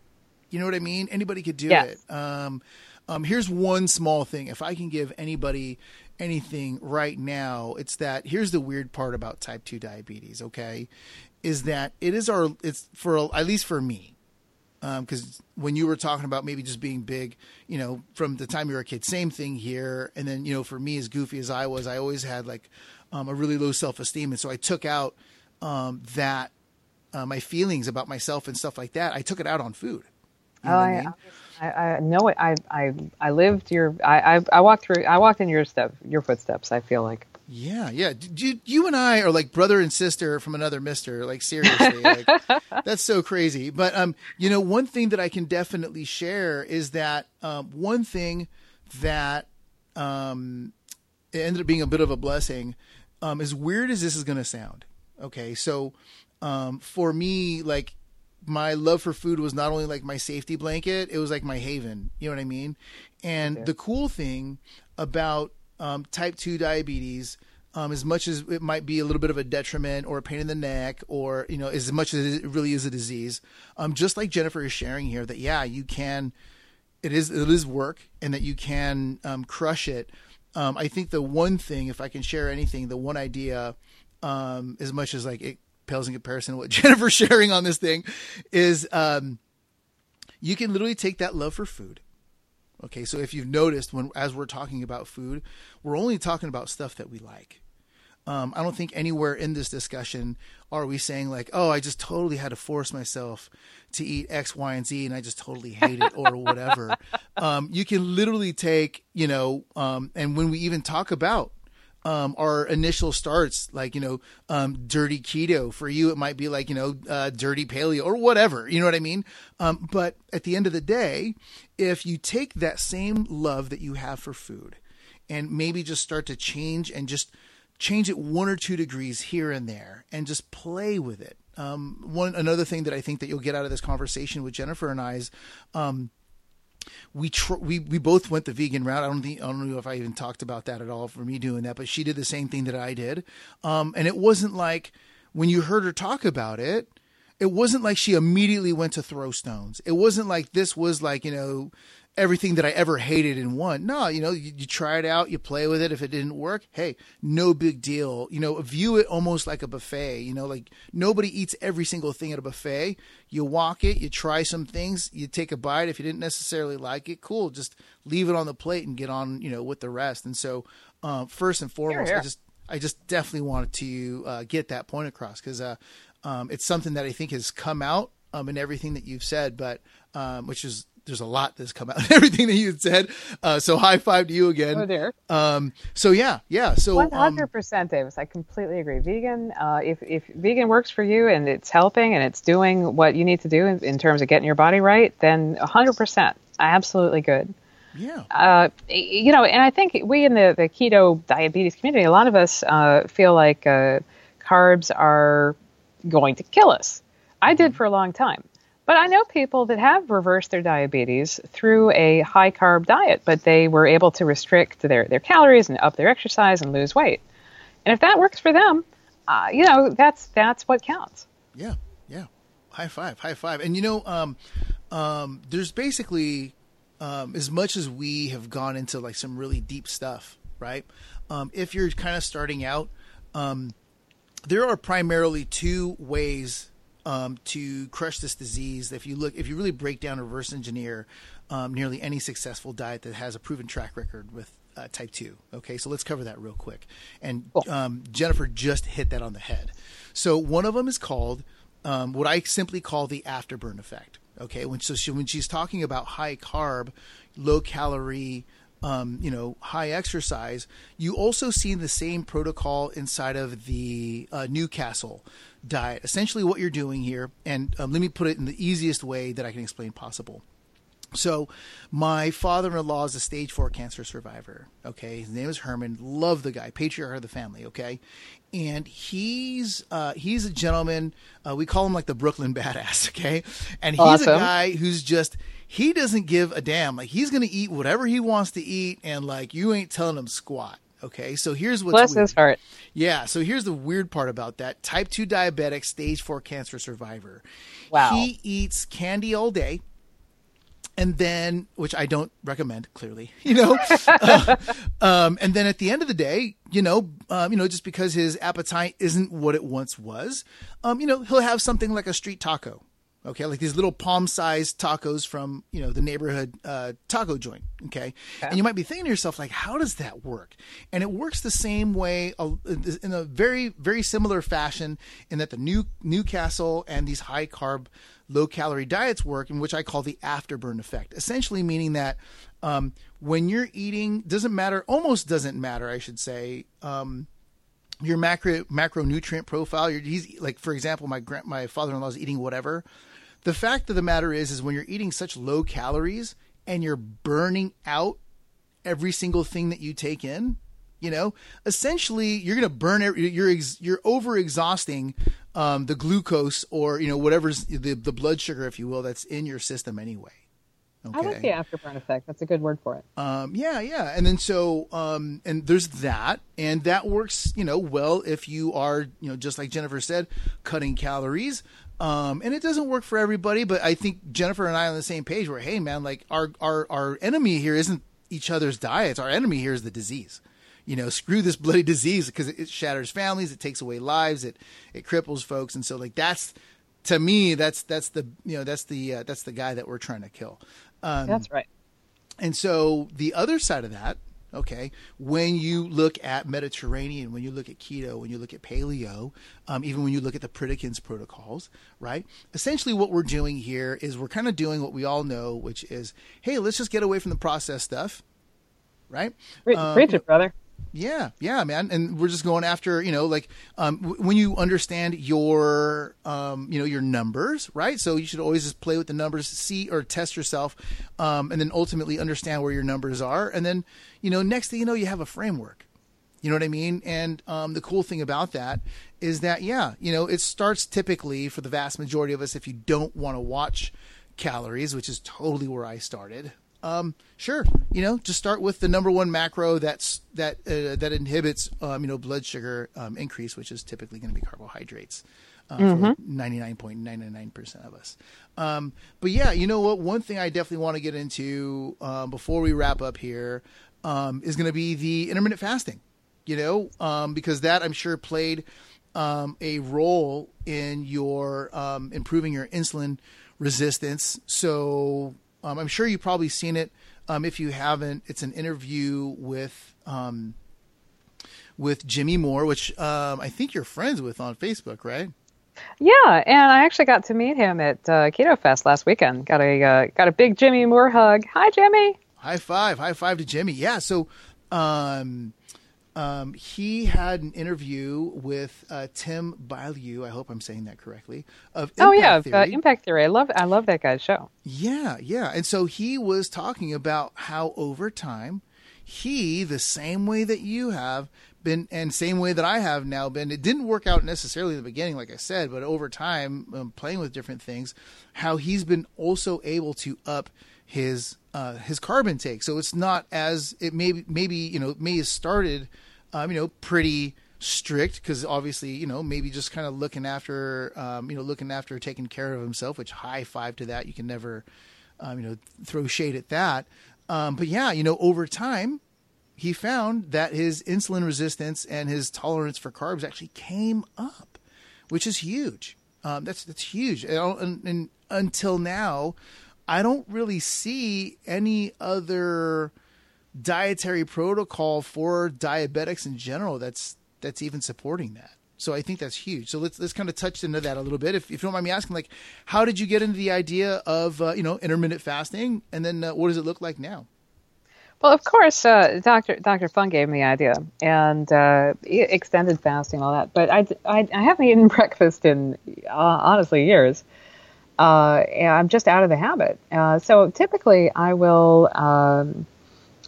You know what I mean? Anybody could do Yes. it. Um, um, here's one small thing. If I can give anybody anything right now, it's that. Here's the weird part about type two diabetes. Okay, is that it is our. It's for at least for me. Because when you were talking about maybe just being big, you know, from the time you were a kid, same thing here. And then, you know, for me, as goofy as I was, I always had like um, a really low self esteem. And so I took out um, that, uh, my feelings about myself and stuff like that. I took it out on food. You know Oh, I I, mean? I, I know it. I, I, I lived your. I, I, I walked through. I walked in your step, your footsteps. I feel like. Yeah, yeah. You, you and I are like brother and sister from another mister. Like seriously, like that's so crazy. But um, you know, one thing that I can definitely share is that um, one thing that um, it ended up being a bit of a blessing. Um, as weird as this is going to sound, okay. So um, for me, like my love for food was not only like my safety blanket, it was like my haven. You know what I mean? And the cool thing about um, type 2 diabetes um, as much as it might be a little bit of a detriment or a pain in the neck, or you know, as much as it really is a disease. Um, just like Jennifer is sharing here, that yeah, you can. It is it is work, and that you can um, crush it. Um, I think the one thing, if I can share anything, the one idea, um, as much as like it pales in comparison to what Jennifer's sharing on this thing, is um, you can literally take that love for food. Okay, so if you've noticed when as we're talking about food, we're only talking about stuff that we like. Um, I don't think anywhere in this discussion are we saying like, oh, I just totally had to force myself to eat X, Y, and Z, and I just totally hate it or whatever. Um, you can literally take, you know, um, and when we even talk about um, our initial starts, like you know, um, dirty keto. For you, it might be like you know, uh, dirty paleo or whatever. You know what I mean? Um, but at the end of the day, if you take that same love that you have for food, and maybe just start to change and just change it one or two degrees here and there and just play with it. Um, one another thing that I think that you'll get out of this conversation with Jennifer and I is um, we tr- we we both went the vegan route. I don't think I don't know if I even talked about that at all for me doing that, but she did the same thing that I did. Um, and it wasn't like when you heard her talk about it, it wasn't like she immediately went to throw stones. It wasn't like this was like you know everything that I ever hated in one. No, you know, you, you, try it out, you play with it. If it didn't work, hey, no big deal. You know, view it almost like a buffet. You know, like nobody eats every single thing at a buffet. You walk it, you try some things, you take a bite. If you didn't necessarily like it, cool, just leave it on the plate and get on, you know, with the rest. And so, um, first and foremost, here, here. I just, I just definitely wanted to uh, get that point across because uh, um, it's something that I think has come out um, in everything that you've said, but um, which is there's a lot that's come out everything that you said. Uh, so high five to you again. Oh, there. Um, so yeah, yeah. So um, one hundred percent, Davis. I completely agree. Vegan, uh, if if vegan works for you and it's helping and it's doing what you need to do in, in terms of getting your body right, then hundred percent, absolutely good. Yeah. Uh, you know, and I think we in the, the keto diabetes community, a lot of us uh, feel like uh, carbs are going to kill us. I did mm-hmm. for a long time. But I know people that have reversed their diabetes through a high carb diet, but they were able to restrict their, their calories and up their exercise and lose weight. And if that works for them, uh, you know, that's that's what counts. Yeah, yeah. High five, high five. And you know, um, um, there's basically um, as much as we have gone into like some really deep stuff, right? Um, if you're kind of starting out, um, there are primarily two ways um, to crush this disease. If you look, if you really break down reverse engineer um, nearly any successful diet that has a proven track record with uh, type 2. Okay, so let's cover that real quick. And um, Jennifer just hit that on the head. So one of them is called um, what I simply call the afterburn effect. Okay, when, so she, when she's talking about high carb, low calorie, um, you know, high exercise, you also see the same protocol inside of the uh, Newcastle diet. Essentially, what you're doing here, and um, let me put it in the easiest way that I can explain possible. So, my father-in-law is a stage four cancer survivor. Okay, his name is Herman. Love the guy, patriarch of the family. Okay, and he's uh, he's a gentleman. Uh, we call him like the Brooklyn badass. Okay, and he's awesome. a guy who's just he doesn't give a damn. Like he's gonna eat whatever he wants to eat, and like you ain't telling him squat. Okay, so here's what's bless weird. his heart. Yeah, so here's the weird part about that: type two diabetic, stage four cancer survivor. Wow. He eats candy all day, and then which I don't recommend. Clearly, you know, uh, um, and then at the end of the day, you know, um, you know, just because his appetite isn't what it once was, um, you know, he'll have something like a street taco Okay, like these little palm-sized tacos from you know the neighborhood uh, taco joint. Okay? and you might be thinking to yourself like, how does that work? And it works the same way uh, in a very very similar fashion in that the new Newcastle and these high carb, low calorie diets work, in which I call the afterburn effect. Essentially, meaning that um, when you're eating, doesn't matter, almost doesn't matter, I should say. Um, your macro macronutrient profile. he's like, for example, my my father in law is eating whatever. The fact of the matter is, is when you're eating such low calories and you're burning out every single thing that you take in, you know, essentially you're going to burn. You're you're over exhausting um, the glucose or you know whatever's the the blood sugar, if you will, that's in your system anyway. I like the afterburn effect. That's a good word for it. Um, yeah, yeah. And then so, um, and there's that, and that works, you know, well if you are, you know, just like Jennifer said, cutting calories. Um, and it doesn't work for everybody, but I think Jennifer and I are on the same page where, hey, man, like our, our, our enemy here isn't each other's diets. Our enemy here is the disease. You know, screw this bloody disease because it, it shatters families, it takes away lives, it, it cripples folks. And so like that's, to me, that's, that's the, you know, that's the, uh, that's the guy that we're trying to kill. Um, That's right. And so the other side of that, okay, when you look at Mediterranean, when you look at keto, when you look at paleo, um, even when you look at the Pritikin's protocols, right? Essentially, what we're doing here is we're kind of doing what we all know, which is, hey, let's just get away from the processed stuff, right? Preach, um, preach it, brother. Yeah, yeah, man. And we're just going after, you know, like um, w- when you understand your, um, you know, your numbers, right? So you should always just play with the numbers, see or test yourself, um, and then ultimately understand where your numbers are. And then, you know, next thing you know, you have a framework. You know what I mean? And um, the cool thing about that is that, yeah, you know, it starts typically for the vast majority of us if you don't want to watch calories, which is totally where I started um, sure, you know, just start with the number one macro that's that uh, that inhibits um, you know blood sugar um, increase, which is typically going to be carbohydrates. Uh, mm-hmm. for 99.99% of us. Um, but yeah, you know what? One thing I definitely want to get into um, before we wrap up here um, is going to be the intermittent fasting, you know, um, because that I'm sure played um, a role in your um, improving your insulin resistance. So um, I'm sure you've probably seen it. Um, if you haven't, it's an interview with um, with Jimmy Moore, which um, I think you're friends with on Facebook, right? Yeah, and I actually got to meet him at uh, Keto Fest last weekend. Got a uh, got a big Jimmy Moore hug. Hi, Jimmy. High five, high five to Jimmy. Yeah, so um, um, he had an interview with uh, Tim Bilyeu. I hope I'm saying that correctly. Of Impact oh yeah, Theory. Uh, Impact Theory. I love I love that guy's show. Yeah, yeah. And so he was talking about how over time, he the same way that you have been, and same way that I have now been. It didn't work out necessarily in the beginning, like I said, but over time, um, playing with different things, how he's been also able to up his uh, his carb intake. So it's not as it maybe maybe you know may have started um, you know, pretty strict because obviously, you know, maybe just kind of looking after, um, you know, looking after taking care of himself, which high five to that. You can never, um, you know, throw shade at that. Um, but yeah, you know, over time, he found that his insulin resistance and his tolerance for carbs actually came up, which is huge. Um, that's that's huge. And, and, and until now, I don't really see any other dietary protocol for diabetics in general that's that's even supporting that. So I think that's huge. So let's let's kind of touch into that a little bit. If, if you don't mind me asking, like, how did you get into the idea of uh, you know intermittent fasting, and then uh, what does it look like now? Well, of course, uh, Doctor Doctor Fung gave me the idea, and uh, extended fasting, all that. But I, I, I haven't eaten breakfast in uh, honestly years. Uh, I'm just out of the habit. so typically, I will. Um,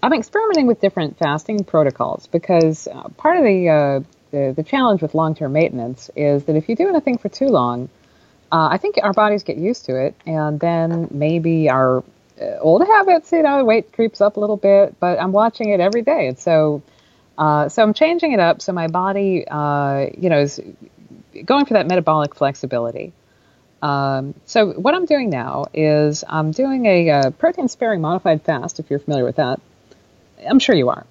I'm experimenting with different fasting protocols because uh, part of the, uh, the, the challenge with long term maintenance is that if you do anything for too long, uh, I think our bodies get used to it, and then maybe our uh, old habits, you know, weight creeps up a little bit. But I'm watching it every day, and so uh, so I'm changing it up so my body, you know, is going for that metabolic flexibility. Um, so what I'm doing now is I'm doing a protein sparing modified fast, if you're familiar with that. I'm sure you are.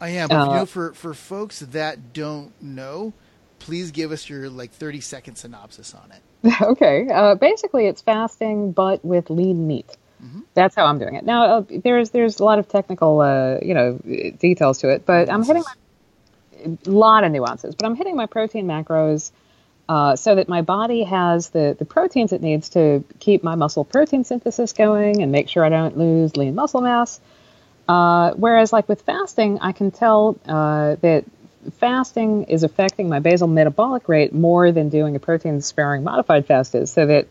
I am. Uh, you know, for for folks that don't know, please give us your like 30 second synopsis on it. Okay. Uh, basically, it's fasting, but with lean meat. Mm-hmm. That's how I'm doing it. Now, uh, there's there's a lot of technical, uh, you know, details to it, but I'm hitting my, a lot of nuances. But I'm hitting my protein macros uh, so that my body has the the proteins it needs to keep my muscle protein synthesis going and make sure I don't lose lean muscle mass. Uh, whereas, like with fasting, I can tell uh, that fasting is affecting my basal metabolic rate more than doing a protein sparing modified fast is. So that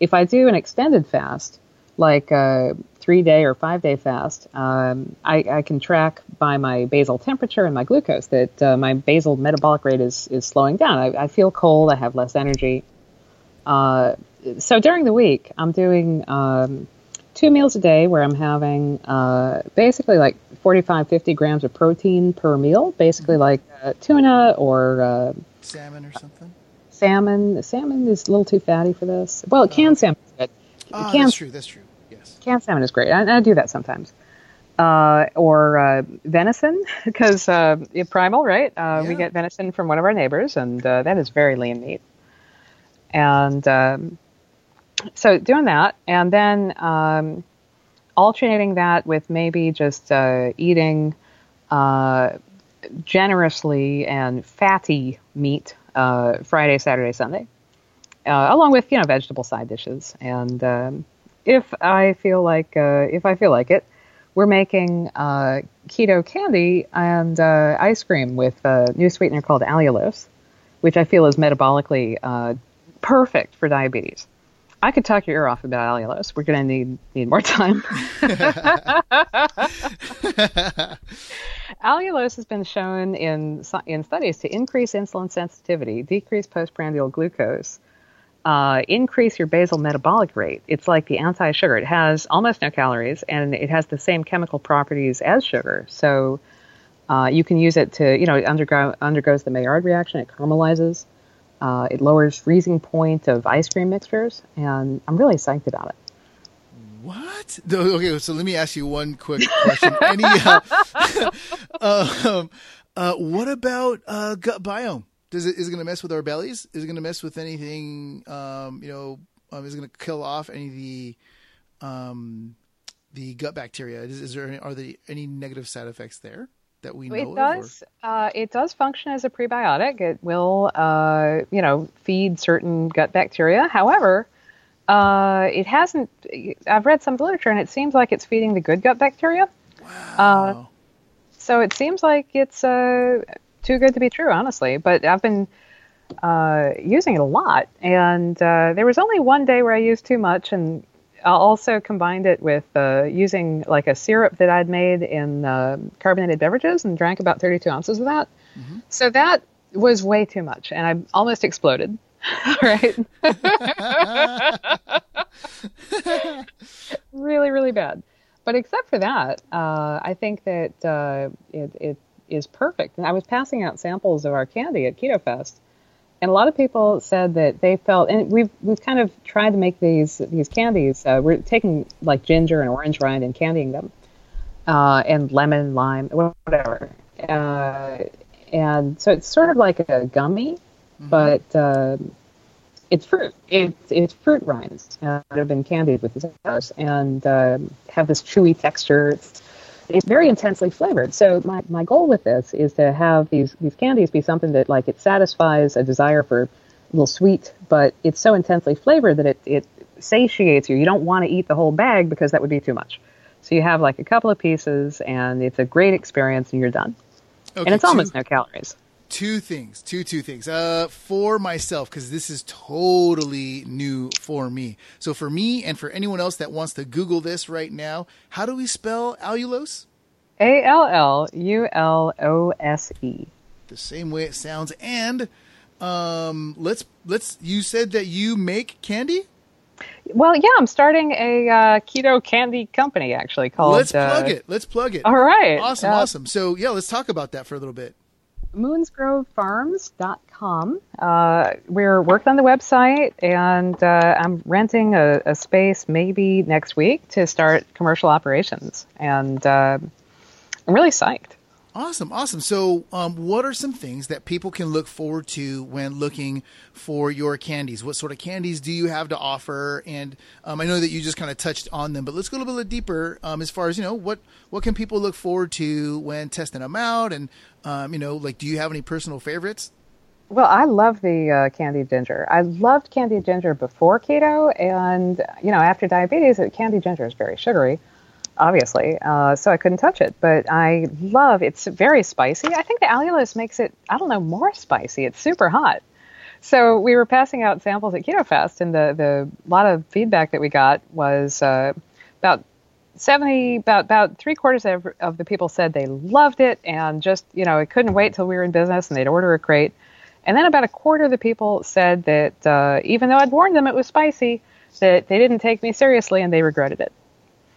if I do an extended fast, like a three day or five day fast, um, I, I, can track by my basal temperature and my glucose that uh, my basal metabolic rate is, is slowing down. I, I feel cold, I have less energy. Uh, so during the week, I'm doing. Um, two meals a day where I'm having uh, basically like 45, 50 grams of protein per meal, basically Mm-hmm. like uh, tuna or uh, Salmon or something. salmon. Salmon is a little too fatty for this. Well, canned salmon is good. Oh, canned, that's true. That's true. Yes. canned salmon is great. I, I do that sometimes. Uh, or uh, venison, because uh, primal, right? Uh, We get venison from one of our neighbors, and uh, that is very lean meat. And um, so doing that, and then um, alternating that with maybe just uh, eating uh, generously and fatty meat uh, Friday, Saturday, Sunday, uh, along with you know vegetable side dishes. And um, if I feel like uh, if I feel like it, we're making uh, keto candy and ice cream with a new sweetener called allulose, which I feel is metabolically perfect for diabetes. I could talk your ear off about allulose. We're going to need need more time. allulose has been shown in in studies to increase insulin sensitivity, decrease postprandial glucose, uh, increase your basal metabolic rate. It's like the anti-sugar. It has almost no calories, and it has the same chemical properties as sugar. So uh, you can use it to, you know, it undergo undergoes the Maillard reaction. It caramelizes. Uh, it lowers freezing point of ice cream mixtures, and I'm really psyched about it. What? Okay, so let me ask you one quick question. Any, uh, um, uh, what about uh, gut biome? Does it is it going to mess with our bellies? Is it going to mess with anything? Um, you know, um, is it going to kill off any of the um, the gut bacteria? Is, is there any, are there any negative side effects there that we know It of? does. Uh, it does function as a prebiotic. It will, uh, you know, feed certain gut bacteria. However, uh, it hasn't. I've read some literature, and it seems like it's feeding the good gut bacteria. Wow. So it seems like it's uh, too good to be true, honestly. But I've been uh, using it a lot, and uh, there was only one day where I used too much, and also combined it with uh, using like a syrup that I'd made in uh, carbonated beverages and drank about 32 ounces of that. So that was way too much, and I almost exploded. right? really, really bad. But except for that, uh, I think that uh, it, it is perfect. And I was passing out samples of our candy at Keto Fest, and a lot of people said that they felt, and we've we've kind of tried to make these these candies. Uh, we're taking like ginger and orange rind and candying them, uh, and lemon, lime, whatever. Uh, and so it's sort of like a gummy, but uh, it's fruit. It's it's fruit rinds uh, that have been candied with this sauce and uh, have this chewy texture. It's it's very intensely flavored. So my, my goal with this is to have these these candies be something that like it satisfies a desire for a little sweet, but it's so intensely flavored that it it satiates you. You don't want to eat the whole bag because that would be too much. So you have like a couple of pieces, and it's a great experience, and you're done. Okay, and it's two- almost no calories. Two things two two things. Uh for myself because this is totally new for me. So for me and for anyone else that wants to google this right now how do we spell allulose? A L L U L O S E. the same way it sounds. And um let's let's you said that you make candy? Well, yeah, I'm starting a uh, keto candy company actually called. let's plug uh, it. Let's plug it. All right. awesome Uh, awesome. So yeah let's talk about that for a little bit moonsgrovefarms.com. Uh, we're working on the website, and uh, I'm renting a, a space maybe next week to start commercial operations. And uh, I'm really psyched. Awesome, awesome. So, um, what are some things that people can look forward to when looking for your candies? What sort of candies do you have to offer? And um, I know that you just kind of touched on them, but let's go a little bit deeper um, as far as you know. What what can people look forward to when testing them out? And um, you know, like, do you have any personal favorites? Well, I love the uh, candied ginger. I loved candied ginger before keto, and you know, after diabetes, uh, candied ginger is very sugary, obviously. Uh, so I couldn't touch it. But I love it's very spicy. I think the allulose makes it, I don't know, more spicy. It's super hot. So we were passing out samples at Keto Fest, and the the lot of feedback that we got was uh, about. 70 about about three quarters of, of the people said they loved it and just you know it couldn't wait till we were in business and they'd order a crate and then about a quarter of the people said that uh, even though I'd warned them it was spicy, that they didn't take me seriously and they regretted it.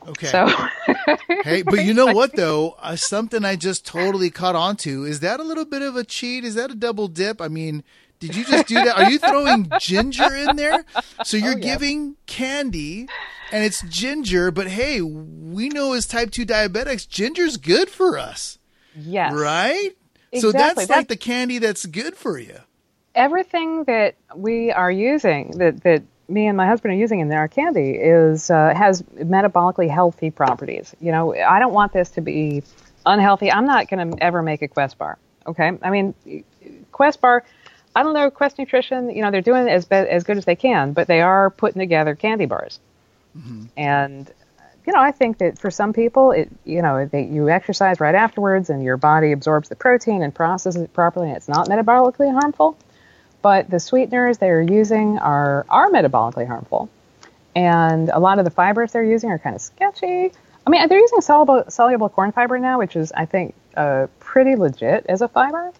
Okay. So Hey, but you know what though? Uh, something I just totally caught on to. Is that a little bit of a cheat? Is that a double dip? I mean, did you just do that? Are you throwing ginger in there? So you're Oh, yeah. giving candy and it's ginger, but hey, we know as type 2 diabetics, ginger's good for us, yes, right? Exactly. So Exactly. that's like the candy that's good for you. everything that we are using that that me and my husband are using in our candy is uh, has metabolically healthy properties. You know, I don't want this to be unhealthy. I'm not going to ever make a Quest bar. Okay, I mean, Quest bar. I don't know Quest Nutrition. You know, they're doing as be- as good as they can, but they are putting together candy bars. And you know, I think that for some people, it you know, they, you exercise right afterwards, and your body absorbs the protein and processes it properly, and it's not metabolically harmful. But the sweeteners they're using are are metabolically harmful, and a lot of the fibers they're using are kind of sketchy. I mean, they're using soluble soluble corn fiber now, which is I think uh, pretty legit as a fiber.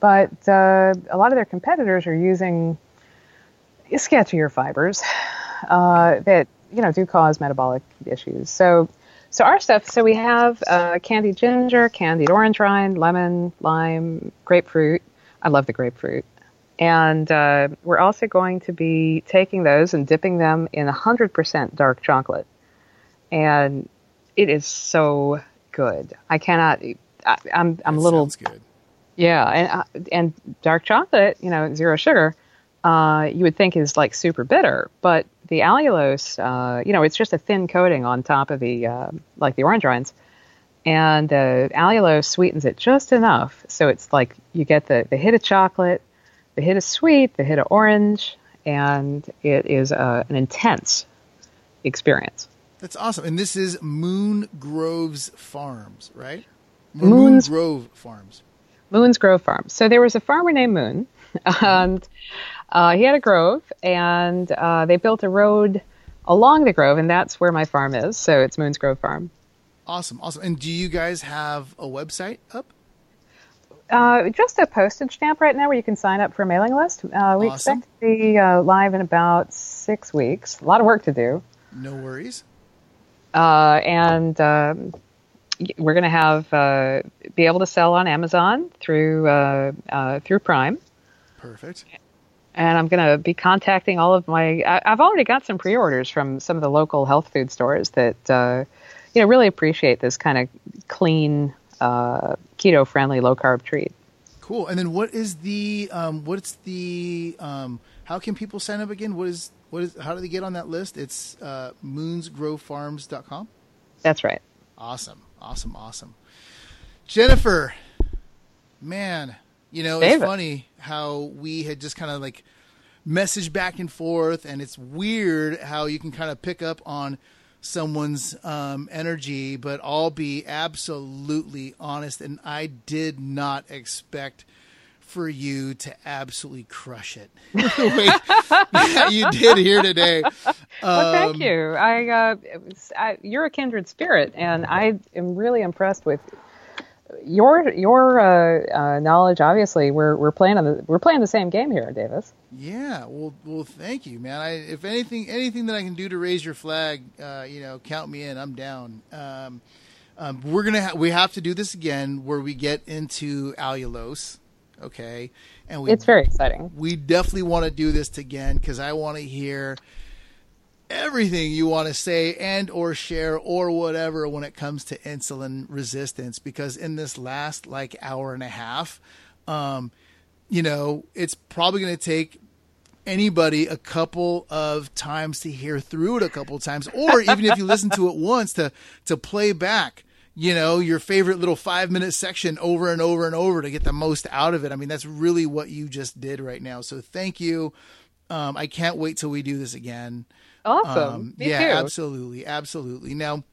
But uh, a lot of their competitors are using sketchier fibers uh, that you know do cause metabolic issues. So, so our stuff. So we have uh, candied ginger, candied orange rind, lemon, lime, grapefruit. I love the grapefruit. And uh, we're also going to be taking those and dipping them in 100% dark chocolate. And it is so good. I cannot. I, I'm I'm a little good. yeah, and uh, and dark chocolate, you know, zero sugar, uh, you would think is like super bitter, but the allulose, uh, you know, it's just a thin coating on top of the uh, like the orange rinds, and the allulose sweetens it just enough, so it's like you get the the hit of chocolate, the hit of sweet, the hit of orange, and it is uh, an intense experience. That's awesome. And this is Moon Groves Farms, right? Moon's- Moon Grove Farms. Moon's Grove Farm. So there was a farmer named Moon, and uh, he had a grove, and uh, they built a road along the grove, and that's where my farm is. So it's Moon's Grove Farm. Awesome, awesome. And do you guys have a website up? Uh, just a postage stamp right now where you can sign up for a mailing list. Uh, we Awesome. expect to be uh, live in about six weeks. A lot of work to do. No worries. uh, and um, we're going to have uh, be able to sell on Amazon through uh, uh, through Prime. Perfect. and I'm going to be contacting all of my. I, I've already got some pre-orders from some of the local health food stores that uh, you know really appreciate this kind of clean, uh, keto-friendly, low-carb treat. Cool. And then what is the um what's the um how can people sign up again? What is what is how do they get on that list? It's uh moonsgrovefarms.com. That's right. Awesome. Awesome. Awesome. Jennifer, man, you know, it's funny how we had just kind of like messaged back and forth, and it's weird how you can kind of pick up on someone's um, energy, but I'll be absolutely honest, and I did not expect for you to absolutely crush it that you did here today. Well, thank Um, you. I, uh, was, I, you're a kindred spirit, and I am really impressed with your your uh, uh, knowledge. Obviously, we're we're playing on the we're playing the same game here, Davis. Yeah, well, well, thank you, man. I, if anything, anything that I can do to raise your flag, uh, you know, count me in. I'm down. Um, um, we're gonna ha- we have to do this again, where we get into allulose, okay? And we It's very exciting. we definitely want to do this again because I want to hear everything you want to say and or share or whatever when it comes to insulin resistance because in this last like hour and a half um you know it's probably going to take anybody a couple of times to hear through it a couple of times or even if you listen to it once to to play back you know your favorite little 5 minute section over and over and over to get the most out of it. I mean that's really what you just did right now. So thank you. Um, i can't wait till we do this again Awesome. um, Me yeah, too. absolutely, absolutely. Now,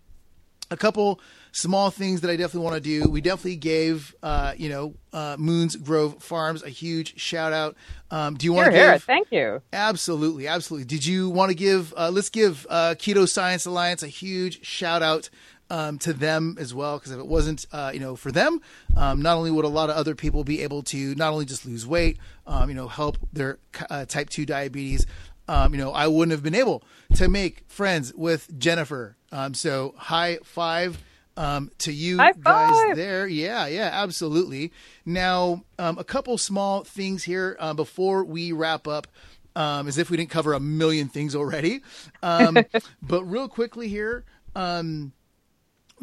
a couple small things that I definitely want to do. We definitely gave, uh, you know, uh, Moons Grove Farms a huge shout out. Um, do you want Here, to here. give? Thank you. Absolutely, absolutely. Did you want to give? Uh, let's give uh, Keto Science Alliance a huge shout out um, to them as well, because if it wasn't, uh, you know, for them, um, not only would a lot of other people be able to not only just lose weight, um, you know, help their uh, type two diabetes. Um, you know, I wouldn't have been able to make friends with Jennifer. Um, so high five um, to you guys there. Yeah, yeah, absolutely. Now, um, a couple small things here uh, before we wrap up. Um, as if we didn't cover a million things already. Um, but real quickly here, um,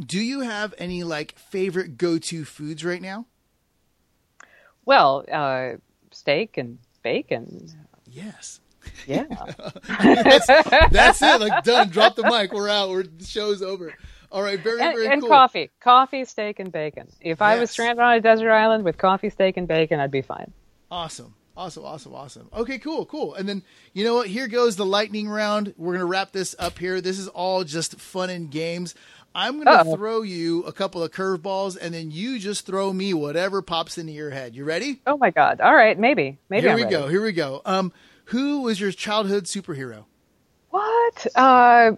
do you have any like favorite go-to foods right now? Well, uh, steak and bacon. Yes. Yeah. that's, that's it. Like done. Drop the mic. We're out. We're the show's over. All right. Very and, very and cool. coffee, coffee, steak, and bacon. If I was stranded on a desert island with coffee, steak, and bacon, I'd be fine. Awesome. Awesome. Awesome. Awesome. Okay. Cool. Cool. And then you know what? Here goes the lightning round. We're gonna wrap this up here. This is all just fun and games. I'm gonna Uh-oh. throw you a couple of curveballs, and then you just throw me whatever pops into your head. You ready? Oh my God! All right, maybe, maybe. Here I'm we ready. go. Here we go. Um, who was your childhood superhero? What? Uh,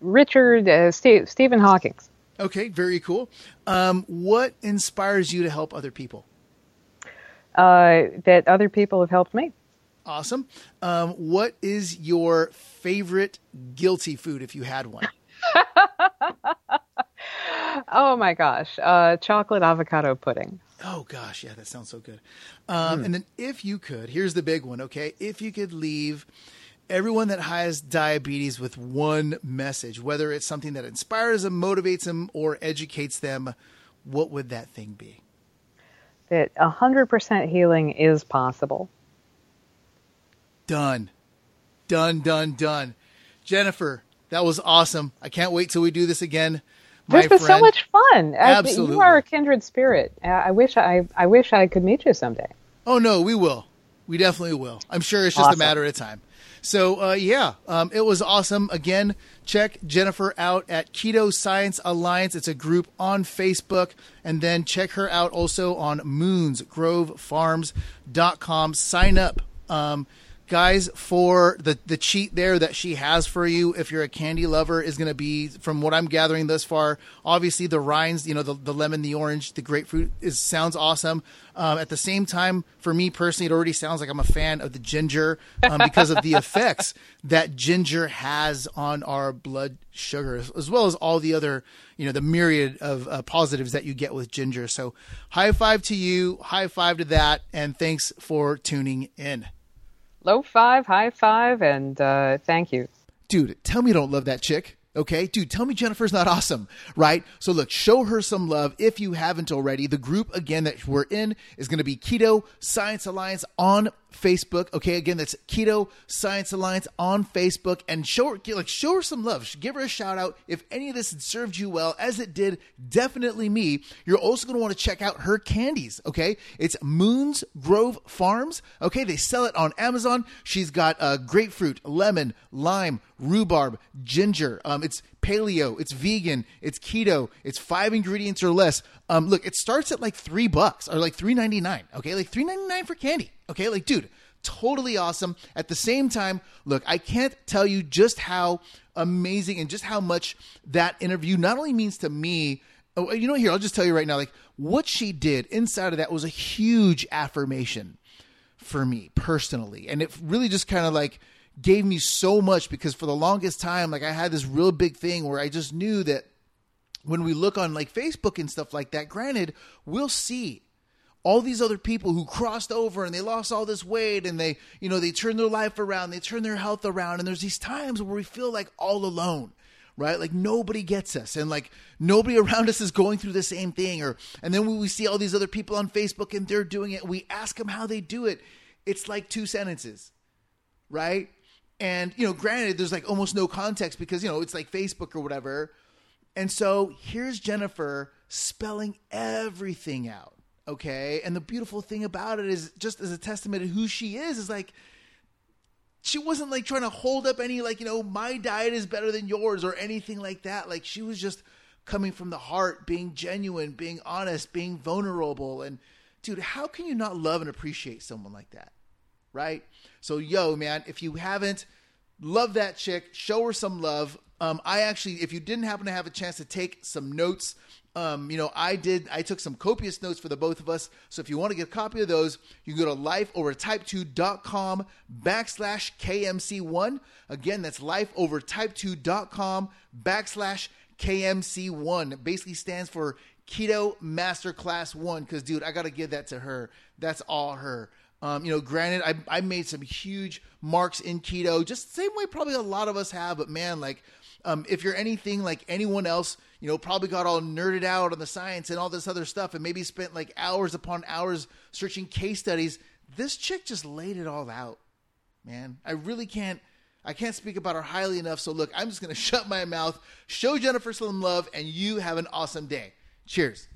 Richard uh, Steve, Stephen Hawking. Okay, very cool. Um, what inspires you to help other people? Uh, that other people have helped me. Awesome. Um, what is your favorite guilty food if you had one? Oh my gosh! Uh, chocolate avocado pudding. Oh gosh, yeah, that sounds so good. Um, And then if you could, here's the big one, okay? If you could leave everyone that has diabetes with one message, whether it's something that inspires them, motivates them, or educates them, what would that thing be? That 100% healing is possible. Done. Done, done, done. Jennifer, that was awesome. I can't wait till we do this again. This was so much fun. Absolutely. You are a kindred spirit. I wish I, I wish I could meet you someday. Oh no, we will. We definitely will. I'm sure it's just a matter of time. So uh, yeah, um, it was awesome. Again, check Jennifer out at Keto Science Alliance. It's a group on Facebook, and then check her out also on MoonsGroveFarms.com. Sign up. Um, Guys, for the, the cheat there that she has for you, if you're a candy lover, is going to be, from what I'm gathering thus far, obviously the rinds, you know, the, the lemon, the orange, the grapefruit is sounds awesome. Um, at the same time, for me personally, it already sounds like I'm a fan of the ginger um, because of the effects that ginger has on our blood sugar, as- well as all the other, you know, the myriad of uh, positives that you get with ginger. So, high five to you, high five to that, and thanks for tuning in. Low five, high five, and uh, thank you. dude, tell me you don't love that chick. Okay, dude, tell me Jennifer's not awesome, right? So look, show her some love if you haven't already. The group again that we're in is going to be Keto Science Alliance on Facebook. Okay, again, that's Keto Science Alliance on Facebook, and show her like show her some love. Give her a shout out if any of this had served you well, as it did definitely me. You're also going to want to check out her candies. Okay, it's Moons Grove Farms. Okay, they sell it on Amazon. She's got uh, grapefruit, lemon, lime, rhubarb, ginger. Um, it's paleo, it's vegan, it's keto, it's five ingredients or less. Um, look, it starts at like three bucks or like three ninety nine. Okay, like three ninety nine for candy. Okay, like dude, totally awesome. At the same time, look, I can't tell you just how amazing and just how much that interview not only means to me. Oh, you know, here I'll just tell you right now, like what she did inside of that was a huge affirmation for me personally. And it really just kind of like gave me so much because for the longest time, like I had this real big thing where I just knew that when we look on like Facebook and stuff like that, granted, we'll see all these other people who crossed over and they lost all this weight and they, you know, they turned their life around, they turned their health around. And there's these times where we feel like all alone right? Like nobody gets us, and like nobody around us is going through the same thing. Or and then when we see all these other people on Facebook and they're doing it, we ask them how they do it. It's like two sentences, right? And you know, granted, there's like almost no context because you know it's like Facebook or whatever. And so here's Jennifer spelling everything out. Okay. And the beautiful thing about it is just as a testament to who she is, is like she wasn't like trying to hold up any like, you know, my diet is better than yours or anything like that. Like she was just coming from the heart, being genuine, being honest, being vulnerable. And dude, how can you not love and appreciate someone like that? Right? So yo, man, if you haven't, love that chick, show her some love. Um, I actually, if you didn't happen to have a chance to take some notes, um, you know, I did. I took some copious notes for the both of us. So if you want to get a copy of those, you can go to lifeovertype2.com backslash KMC1. Again, that's lifeovertype2.com backslash KMC1. Basically stands for Keto Masterclass 1. Because, dude, I got to give that to her. That's all her. Um, you know, granted, I, I made some huge marks in keto, just the same way probably a lot of us have. But man, like, um, if you're anything like anyone else, you know, probably got all nerded out on the science and all this other stuff, and maybe spent like hours upon hours searching case studies. This chick just laid it all out, man. I really can't. I can't speak about her highly enough. So look, I'm just gonna shut my mouth, show Jennifer some love, and you have an awesome day. Cheers.